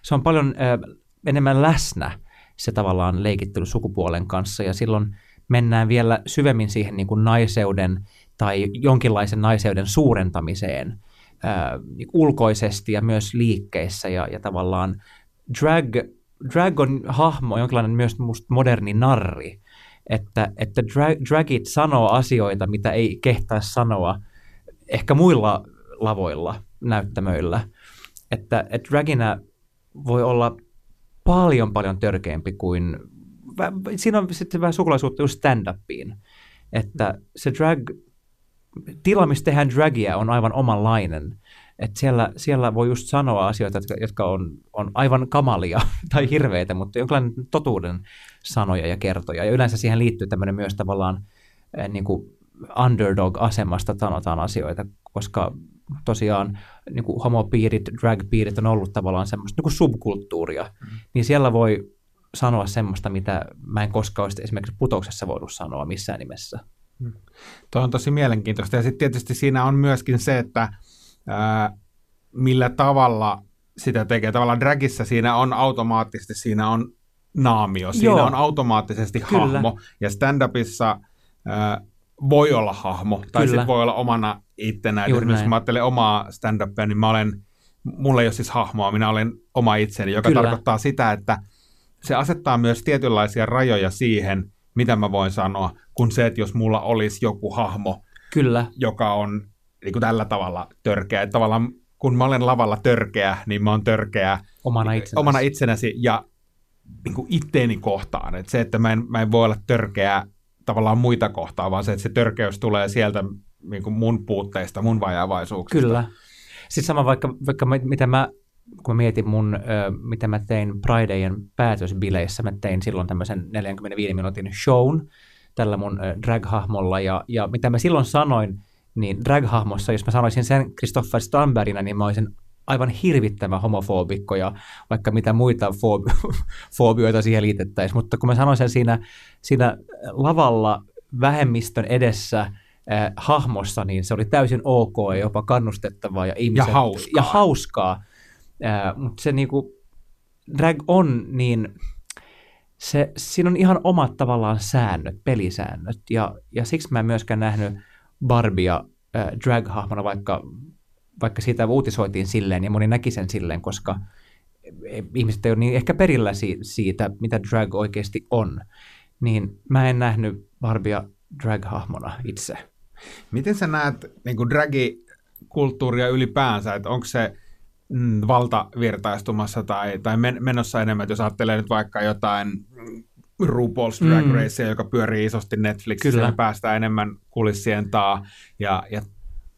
se on paljon ö, enemmän läsnä se tavallaan leikittely sukupuolen kanssa. Ja silloin mennään vielä syvemmin siihen niin kuin naiseuden tai jonkinlaisen naiseuden suurentamiseen niin ulkoisesti ja myös liikkeissä ja, ja tavallaan drag, drag on hahmo, jonkinlainen myös moderni narri, että, että drag, dragit sanoo asioita, mitä ei kehtaa sanoa ehkä muilla lavoilla, näyttämöillä. Että, että dragina voi olla paljon paljon törkeämpi kuin, siinä on sitten vähän sukulaisuutta just stand-upiin, että se drag, tila, missä tehdään dragia, on aivan omanlainen. Että siellä, siellä voi just sanoa asioita, jotka, jotka on, on aivan kamalia tai hirveitä, mutta jonkinlainen totuuden sanoja ja kertoja. Ja yleensä siihen liittyy tämmöinen myös tavallaan eh, niin kuin underdog-asemasta sanotaan asioita, koska tosiaan niin kuin homopiirit, drag-piirit on ollut tavallaan semmoista niin kuin subkulttuuria, mm. niin siellä voi sanoa semmoista, mitä mä en koskaan olisi esimerkiksi putouksessa voinut sanoa missään nimessä. Tuo on tosi mielenkiintoista. Ja sitten tietysti siinä on myöskin se, että ää, millä tavalla sitä tekee. Tavallaan dragissa siinä on automaattisesti, siinä on naamio, siinä Joo. on automaattisesti Kyllä. hahmo. Ja stand-upissa ää, voi olla hahmo, tai sitten voi olla omana itsenään. Juuri Esimerkiksi näin. kun mä ajattelen omaa stand-upia, niin mä olen, mulla ei ole siis hahmoa, minä olen oma itseni, joka Kyllä. tarkoittaa sitä, että se asettaa myös tietynlaisia rajoja siihen, mitä mä voin sanoa, kun se, että jos mulla olisi joku hahmo, Kyllä, joka on niin kuin tällä tavalla törkeä. Että tavallaan kun mä olen lavalla törkeä, niin mä oon törkeä omana itsenäsi. omana itsenäsi ja niin kuin itteeni kohtaan. Että se, että mä en, mä en voi olla törkeä tavallaan muita kohtaan, vaan se, että se törkeys tulee sieltä niin kuin mun puutteista, mun vajavaisuuksista. Kyllä. Sitten sama vaikka, vaikka mä- mitä mä, kun mä mietin mun, ö, mitä mä tein Pridejen päätösbileissä, mä tein silloin tämmöisen 45 minuutin shown tällä mun drag-hahmolla, ja, ja mitä mä silloin sanoin, niin drag-hahmossa, jos mä sanoisin sen Christopher Stambergina, niin mä olisin aivan hirvittävä homofobikko ja vaikka mitä muita foobi- foobioita siihen liitettäisiin. Mutta kun mä sanoin sen siinä, siinä lavalla vähemmistön edessä äh, hahmossa, niin se oli täysin ok ja jopa kannustettavaa ja ihmiset, hauskaa. Ja hauskaa. Äh, mutta se niinku, drag on niin, se, siinä on ihan omat tavallaan säännöt, pelisäännöt, ja, ja siksi mä en myöskään nähnyt Barbia äh, drag-hahmona, vaikka, vaikka siitä uutisoitiin silleen, ja moni näki sen silleen, koska ihmiset ei ole niin ehkä perillä si- siitä, mitä drag oikeasti on, niin mä en nähnyt Barbia drag-hahmona itse. Miten sä näet niin dragi-kulttuuria ylipäänsä, että onko se mm, valtavirtaistumassa tai, tai men, menossa enemmän, että jos ajattelee nyt vaikka jotain RuPaul's Drag mm. Race, joka pyörii isosti Netflixissä, ja päästään enemmän kulissien taa ja, ja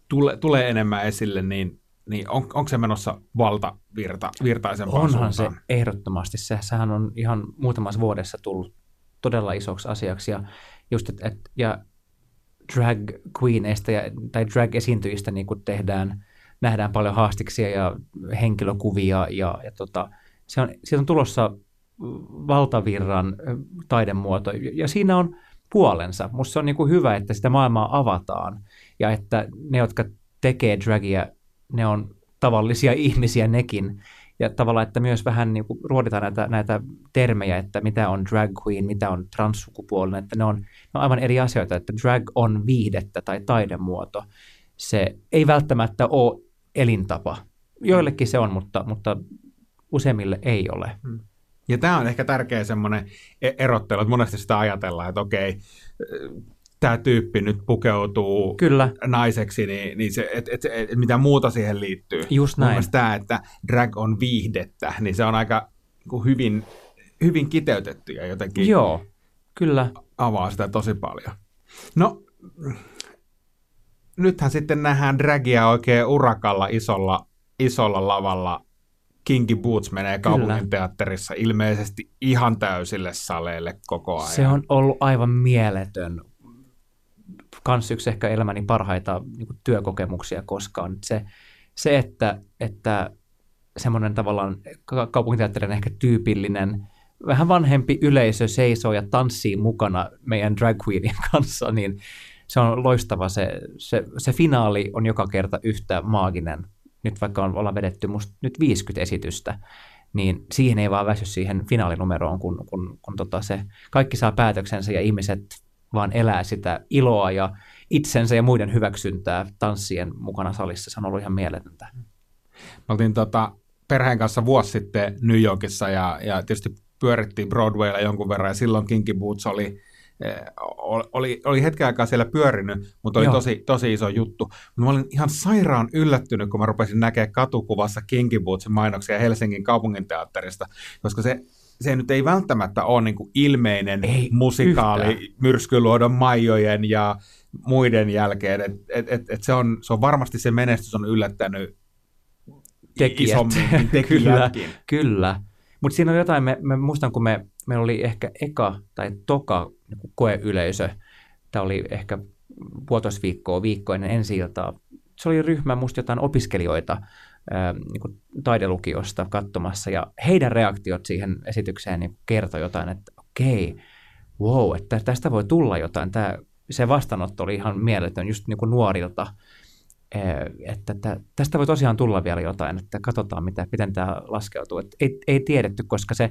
tule, tulee enemmän esille, niin, niin on, onko se menossa valtavirta, virtaisempaan Onhan suuntaan? se ehdottomasti. Se, sehän on ihan muutamassa vuodessa tullut todella isoksi asiaksi. Ja, just, et, et, ja drag queeneista ja, tai drag esiintyjistä niin tehdään, nähdään paljon haastiksia ja henkilökuvia ja, ja tota, se on, siitä on tulossa valtavirran taidemuoto ja siinä on puolensa. Musta se on niin hyvä, että sitä maailmaa avataan ja että ne, jotka tekee dragia, ne on tavallisia ihmisiä nekin ja tavallaan, että myös vähän niin kuin ruoditaan näitä, näitä termejä, että mitä on drag queen, mitä on transsukupuolinen, että ne on, ne on aivan eri asioita, että drag on viihdettä tai taidemuoto. Se ei välttämättä ole elintapa. Joillekin se on, mutta, mutta useimmille ei ole. Hmm. Ja tämä on ehkä tärkeä semmoinen e- erottelu, että monesti sitä ajatellaan, että okei, tämä tyyppi nyt pukeutuu Kyllä. naiseksi, niin, niin se, et, et, et, mitä muuta siihen liittyy. Just näin. tämä, että drag on viihdettä, niin se on aika niin hyvin, hyvin kiteytetty ja jotenkin Joo, kyllä. avaa sitä tosi paljon. No, nythän sitten nähdään dragia oikein urakalla isolla, isolla lavalla. Kinky Boots menee kaupunginteatterissa ilmeisesti ihan täysille saleille koko ajan. Se on ollut aivan mieletön kans yksi ehkä elämäni parhaita niin työkokemuksia koskaan. Se, se että, että semmoinen tavallaan kaupunginteatterin ehkä tyypillinen, vähän vanhempi yleisö seisoo ja tanssii mukana meidän drag queenin kanssa, niin se on loistava. Se, se, se finaali on joka kerta yhtä maaginen. Nyt vaikka on, ollaan vedetty musta nyt 50 esitystä, niin siihen ei vaan väsy siihen finaalinumeroon, kun, kun, kun tota se, kaikki saa päätöksensä ja ihmiset vaan elää sitä iloa ja itsensä ja muiden hyväksyntää tanssien mukana salissa. Se on ollut ihan mieletöntä. Me oltiin tota, perheen kanssa vuosi sitten New Yorkissa ja, ja tietysti pyörittiin Broadwaylla jonkun verran ja silloin Kinky Boots oli, oli, oli hetken aikaa siellä pyörinyt, mutta oli tosi, tosi iso juttu. Mä olin ihan sairaan yllättynyt, kun mä rupesin näkemään katukuvassa Kinky Bootsin mainoksia Helsingin kaupunginteatterista, koska se se nyt ei välttämättä ole niin ilmeinen ei musikaali yhtään. myrskyluodon Maijojen ja muiden jälkeen. Et, et, et, et se, on, se on varmasti se menestys on yllättänyt tekijät. isommin kyllä, kyllä. Mutta siinä on jotain, me, me muistan kun me, meillä oli ehkä eka tai toka koeyleisö, tämä oli ehkä puolitoista viikkoa, viikko ennen ensi iltaa. Se oli ryhmä musta jotain opiskelijoita, niin kuin taidelukiosta katsomassa, ja heidän reaktiot siihen esitykseen niin kertoi jotain, että okei, wow, että tästä voi tulla jotain. Tämä, se vastaanotto oli ihan mieletön just niin kuin nuorilta, että tästä voi tosiaan tulla vielä jotain, että katsotaan, mitä, miten tämä laskeutuu. Ei, ei tiedetty, koska se,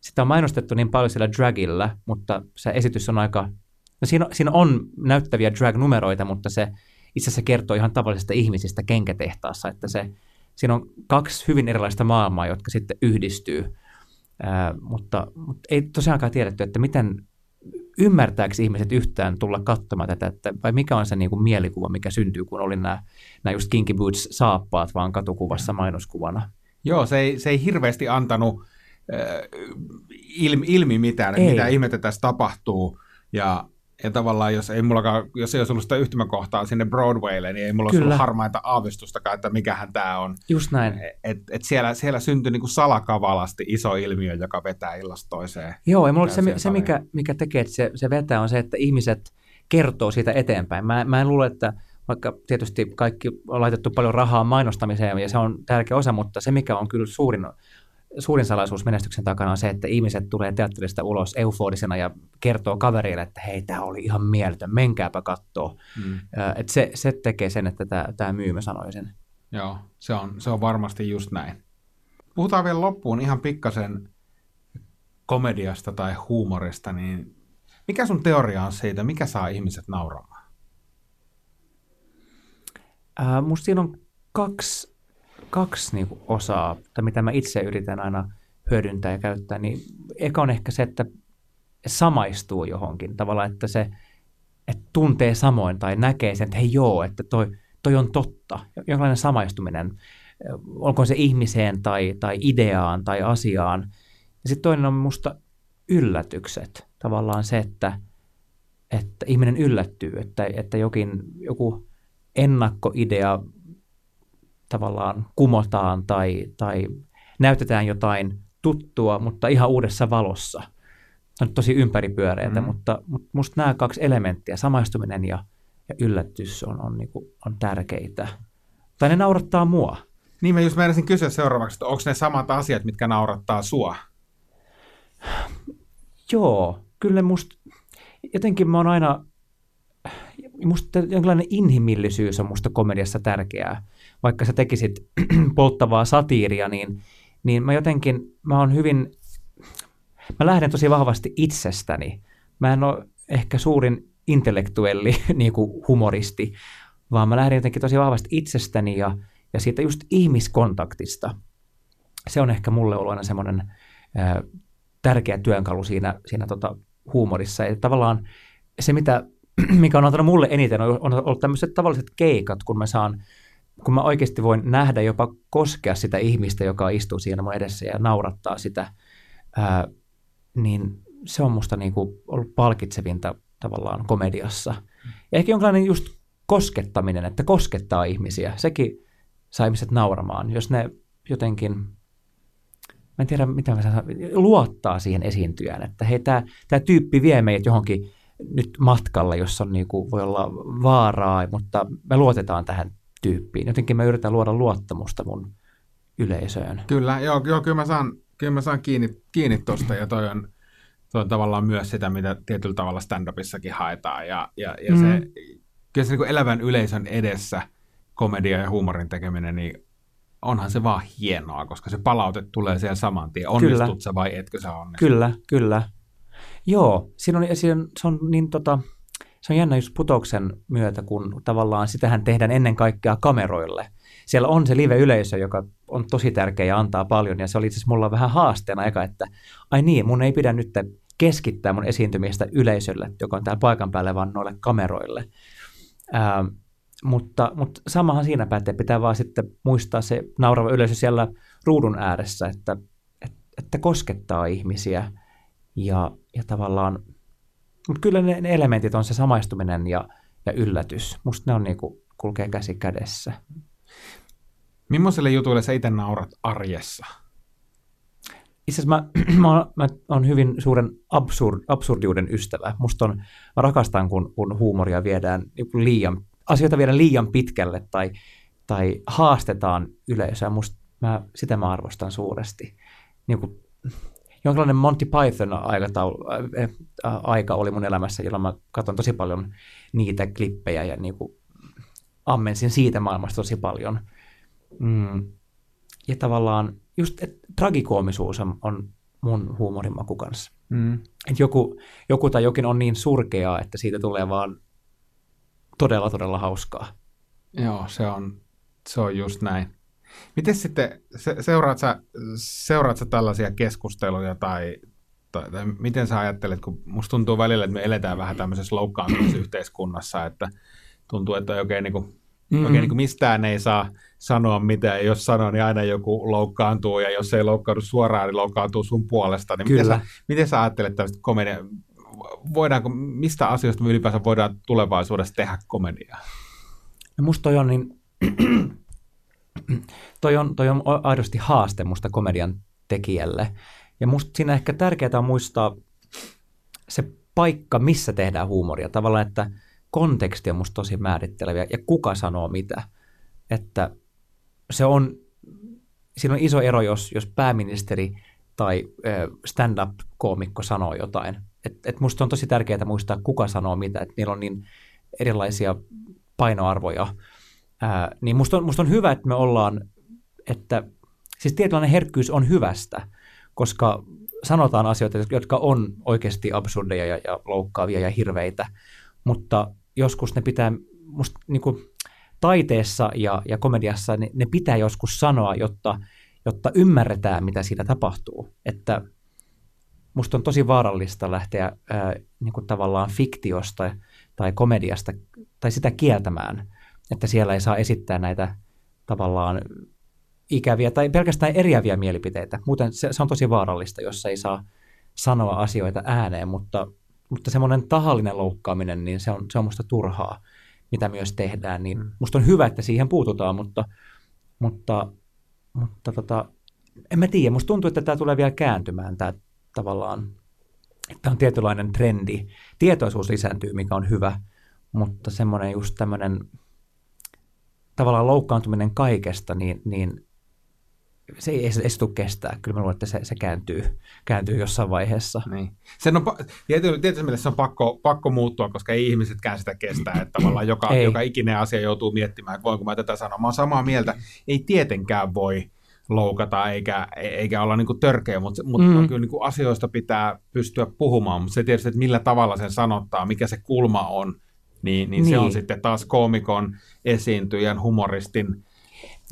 sitä on mainostettu niin paljon siellä dragilla, mutta se esitys on aika, no siinä, siinä on näyttäviä drag-numeroita, mutta se itse asiassa kertoo ihan tavallisista ihmisistä kenkätehtaassa, että se siinä on kaksi hyvin erilaista maailmaa, jotka sitten yhdistyy, Ää, mutta, mutta ei tosiaankaan tiedetty, että miten ymmärtääkö ihmiset yhtään tulla katsomaan tätä, että, vai mikä on se niin kuin mielikuva, mikä syntyy, kun oli nämä, nämä just Kinky Boots saappaat vaan katukuvassa mainoskuvana. Joo, se ei, se ei hirveästi antanut ilmi, ilmi mitään, että mitä ihmettä tässä tapahtuu, ja ja tavallaan, jos ei, mullakaan, jos ei olisi ollut sitä yhtymäkohtaa sinne Broadwaylle, niin ei mulla Kyllä. olisi ollut harmaita aavistustakaan, että mikähän tämä on. Just näin. Et, et siellä, siellä syntyi niin kuin salakavalasti iso ilmiö, joka vetää illasta toiseen. Joo, ja mulla se, se mikä, mikä tekee, että se, se vetää, on se, että ihmiset kertoo siitä eteenpäin. Mä, mä en luule, että vaikka tietysti kaikki on laitettu paljon rahaa mainostamiseen, ja se on tärkeä osa, mutta se, mikä on kyllä suurin suurin salaisuus menestyksen takana on se, että ihmiset tulee teatterista ulos euforisena ja kertoo kavereille, että hei, tämä oli ihan mieletön, menkääpä kattoo. Mm. Et se, se tekee sen, että tämä, tämä myy, mä sanoisin. Joo, se on, se on varmasti just näin. Puhutaan vielä loppuun ihan pikkasen komediasta tai huumorista, niin mikä sun teoria on siitä, mikä saa ihmiset nauramaan? Ää, musta siinä on kaksi, kaksi niinku osaa, tai mitä mä itse yritän aina hyödyntää ja käyttää. Niin eka on ehkä se, että samaistuu johonkin tavallaan, että se että tuntee samoin tai näkee sen, että hei joo, että toi, toi on totta. Jonkinlainen samaistuminen, olkoon se ihmiseen tai, tai ideaan tai asiaan. Ja sitten toinen on musta yllätykset. Tavallaan se, että, että ihminen yllättyy, että, että jokin, joku ennakkoidea tavallaan kumotaan tai, tai näytetään jotain tuttua, mutta ihan uudessa valossa. On tosi ympäripyöreitä, mm. mutta, mutta musta nämä kaksi elementtiä, samaistuminen ja, ja yllätys on, on, niin kuin, on tärkeitä. Tai ne naurattaa mua. Niin mä just meinasin kysyä seuraavaksi, että onko ne samat asiat, mitkä naurattaa sua? Joo, kyllä musta, jotenkin mä oon aina, musta jonkinlainen inhimillisyys on musta komediassa tärkeää. Vaikka sä tekisit polttavaa satiiria, niin, niin mä jotenkin, mä oon hyvin, mä lähden tosi vahvasti itsestäni. Mä en ole ehkä suurin intellektuelli niin kuin humoristi, vaan mä lähden jotenkin tosi vahvasti itsestäni ja, ja siitä just ihmiskontaktista. Se on ehkä mulle ollut aina semmoinen tärkeä työnkalu siinä, siinä tota huumorissa. Ja tavallaan se, mitä, mikä on antanut mulle eniten, on, on ollut tämmöiset tavalliset keikat, kun mä saan kun mä oikeasti voin nähdä jopa koskea sitä ihmistä, joka istuu siinä mun edessä ja naurattaa sitä, ää, niin se on musta niin kuin ollut palkitsevinta tavallaan komediassa. Ja ehkä jonkinlainen just koskettaminen, että koskettaa ihmisiä, sekin saa ihmiset nauramaan. Jos ne jotenkin mä en tiedä mitä mä sanon, luottaa siihen esiintyjään, että hei, tämä tyyppi vie meidät johonkin nyt matkalla, jossa on niinku, voi olla vaaraa, mutta me luotetaan tähän tyyppiin. Jotenkin mä yritän luoda luottamusta mun yleisöön. Kyllä, joo, joo kyllä mä saan, kyllä mä saan kiinni, kiinni tuosta ja toi on, toi on tavallaan myös sitä, mitä tietyllä tavalla stand-upissakin haetaan ja, ja, ja mm. se, kyllä se niin elävän yleisön edessä komedia ja huumorin tekeminen, niin onhan se vaan hienoa, koska se palaute tulee siellä saman tien. Onnistut sä vai etkö sä onnistu? Kyllä, kyllä. Joo, siinä on, siinä on, se on niin tota, se on jännä just putouksen myötä, kun tavallaan sitähän tehdään ennen kaikkea kameroille. Siellä on se live-yleisö, joka on tosi tärkeä ja antaa paljon, ja se oli itse asiassa mulla vähän haasteena eka, että ai niin, mun ei pidä nyt keskittää mun esiintymistä yleisölle, joka on täällä paikan päällä, vaan noille kameroille. Ää, mutta, mutta samahan siinä pätee, pitää vaan sitten muistaa se naurava yleisö siellä ruudun ääressä, että, että, että koskettaa ihmisiä ja, ja tavallaan, mutta kyllä ne, ne elementit on se samaistuminen ja, ja yllätys. Musta ne on niin kuin, kulkee käsi kädessä. Millaiselle jutuille sä itse naurat arjessa? Itse asiassa mä, mä, mä olen hyvin suuren absurd, absurdiuden ystävä. Musta on, mä rakastan, kun, kun huumoria viedään liian asioita viedä liian pitkälle tai, tai haastetaan yleisöä. Musta mä, sitä mä arvostan suuresti. Niin kuin, jonkinlainen Monty Python aikataulu, äh, äh, aika oli mun elämässä, jolloin mä katson tosi paljon niitä klippejä ja niin kuin, ammensin siitä maailmasta tosi paljon. Mm. Ja tavallaan just et, tragikoomisuus on, on mun huumorin kanssa. Mm. Et joku, joku tai jokin on niin surkeaa, että siitä tulee vaan todella, todella hauskaa. Joo, se on, se on just näin. Miten sitten, se, seuraat, sä, seuraat sä tällaisia keskusteluja tai, tai, tai miten sä ajattelet, kun musta tuntuu välillä, että me eletään vähän tämmöisessä loukkaantumisyhteiskunnassa, että tuntuu, että oikein, niin kuin, mm-hmm. oikein niin kuin mistään ei saa sanoa mitään, ja jos sanoo, niin aina joku loukkaantuu, ja jos ei loukkaantu suoraan, niin loukkaantuu sun puolesta. Niin Kyllä. Miten, sä, miten sä ajattelet tämmöistä komedia, voidaanko, mistä asioista me ylipäänsä voidaan tulevaisuudessa tehdä komediaa? Ja musta toi on niin, toi on, toi on aidosti haaste musta komedian tekijälle. Ja musta siinä ehkä tärkeää on muistaa se paikka, missä tehdään huumoria. Tavallaan, että konteksti on musta tosi määrittelevä ja kuka sanoo mitä. Että se on, siinä on iso ero, jos, jos pääministeri tai stand-up-koomikko sanoo jotain et, et musta on tosi tärkeää muistaa, kuka sanoo mitä, että niillä on niin erilaisia painoarvoja. Ää, niin musta on, musta on hyvä, että me ollaan, että siis tietynlainen herkkyys on hyvästä, koska sanotaan asioita, jotka on oikeasti absurdeja ja, ja loukkaavia ja hirveitä, mutta joskus ne pitää, musta niin kuin, taiteessa ja, ja komediassa ne, ne pitää joskus sanoa, jotta, jotta ymmärretään, mitä siinä tapahtuu. Että musta on tosi vaarallista lähteä ää, niin kuin tavallaan fiktiosta tai komediasta tai sitä kieltämään, että siellä ei saa esittää näitä tavallaan ikäviä tai pelkästään eriäviä mielipiteitä. Muuten se, se on tosi vaarallista, jos ei saa sanoa asioita ääneen, mutta, mutta semmoinen tahallinen loukkaaminen, niin se on, se on musta turhaa, mitä myös tehdään. Niin mm. musta on hyvä, että siihen puututaan, mutta, mutta, mutta tota, en mä tiedä, musta tuntuu, että tämä tulee vielä kääntymään, tämä tavallaan, tämä on tietynlainen trendi. Tietoisuus lisääntyy, mikä on hyvä, mutta semmoinen just tämmöinen tavallaan loukkaantuminen kaikesta, niin, niin se ei, se, se tule kestää. Kyllä mä luulen, että se, se kääntyy, kääntyy jossain vaiheessa. Niin. Sen on, tietysti, tietysti mielessä se on pakko, pakko muuttua, koska ei ihmisetkään sitä kestää. Että tavallaan joka, joka ikinen asia joutuu miettimään, että voinko mä tätä sanoa. Mä oon samaa mieltä. Ei tietenkään voi loukata eikä, eikä olla niin törkeä, mutta, mutta mm. kyllä niin kuin asioista pitää pystyä puhumaan. Mutta se tietysti, että millä tavalla sen sanottaa, mikä se kulma on, niin, niin, niin. se on niin. sitten taas koomikon, esiintyjän, humoristin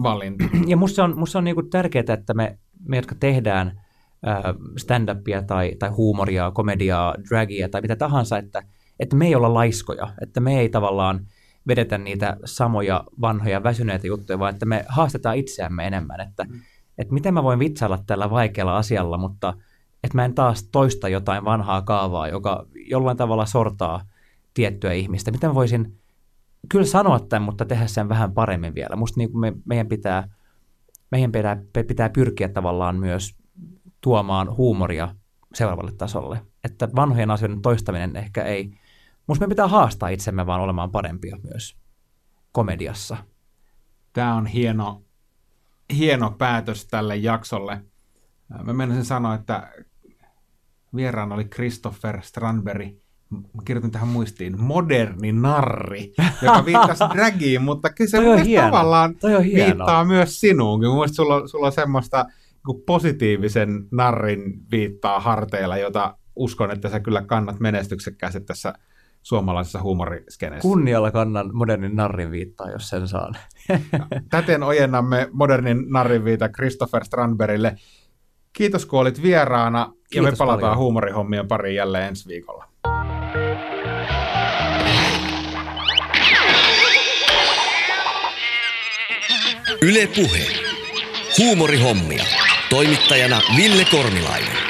valinta. Ja musta on, musta on niinku tärkeää, että me, me jotka tehdään stand-upia tai, tai huumoria, komediaa, dragia tai mitä tahansa, että, että me ei olla laiskoja, että me ei tavallaan vedetä niitä samoja vanhoja väsyneitä juttuja, vaan että me haastetaan itseämme enemmän, että, mm. että miten mä voin vitsailla tällä vaikealla asialla, mutta että mä en taas toista jotain vanhaa kaavaa, joka jollain tavalla sortaa tiettyä ihmistä. Miten mä voisin kyllä sanoa tämän, mutta tehdä sen vähän paremmin vielä. Musta niin me, meidän, pitää, meidän pitää, pitää pyrkiä tavallaan myös tuomaan huumoria seuraavalle tasolle. Että vanhojen asioiden toistaminen ehkä ei, musta me pitää haastaa itsemme vaan olemaan parempia myös komediassa. Tämä on hieno, hieno päätös tälle jaksolle. Mä menisin sanoa, että vieraana oli Christopher Strandberg, kirjoitin tähän muistiin, moderni narri, joka viittasi dragiin, mutta kyllä se on tavallaan on viittaa myös sinuun. Mielestäni sulla, sulla on semmoista niin positiivisen narrin viittaa harteilla, jota uskon, että sä kyllä kannat menestyksekkäästi tässä suomalaisessa huumoriskeneessä. Kunnialla kannan modernin narrin viittaa, jos sen saan. Täten ojennamme modernin narrin viita Christopher Strandbergille. Kiitos kun olit vieraana Kiitos ja me palataan paljon. huumorihommien pariin jälleen ensi viikolla. Yle Puhe. Huumorihommia. Toimittajana Ville Kornilainen.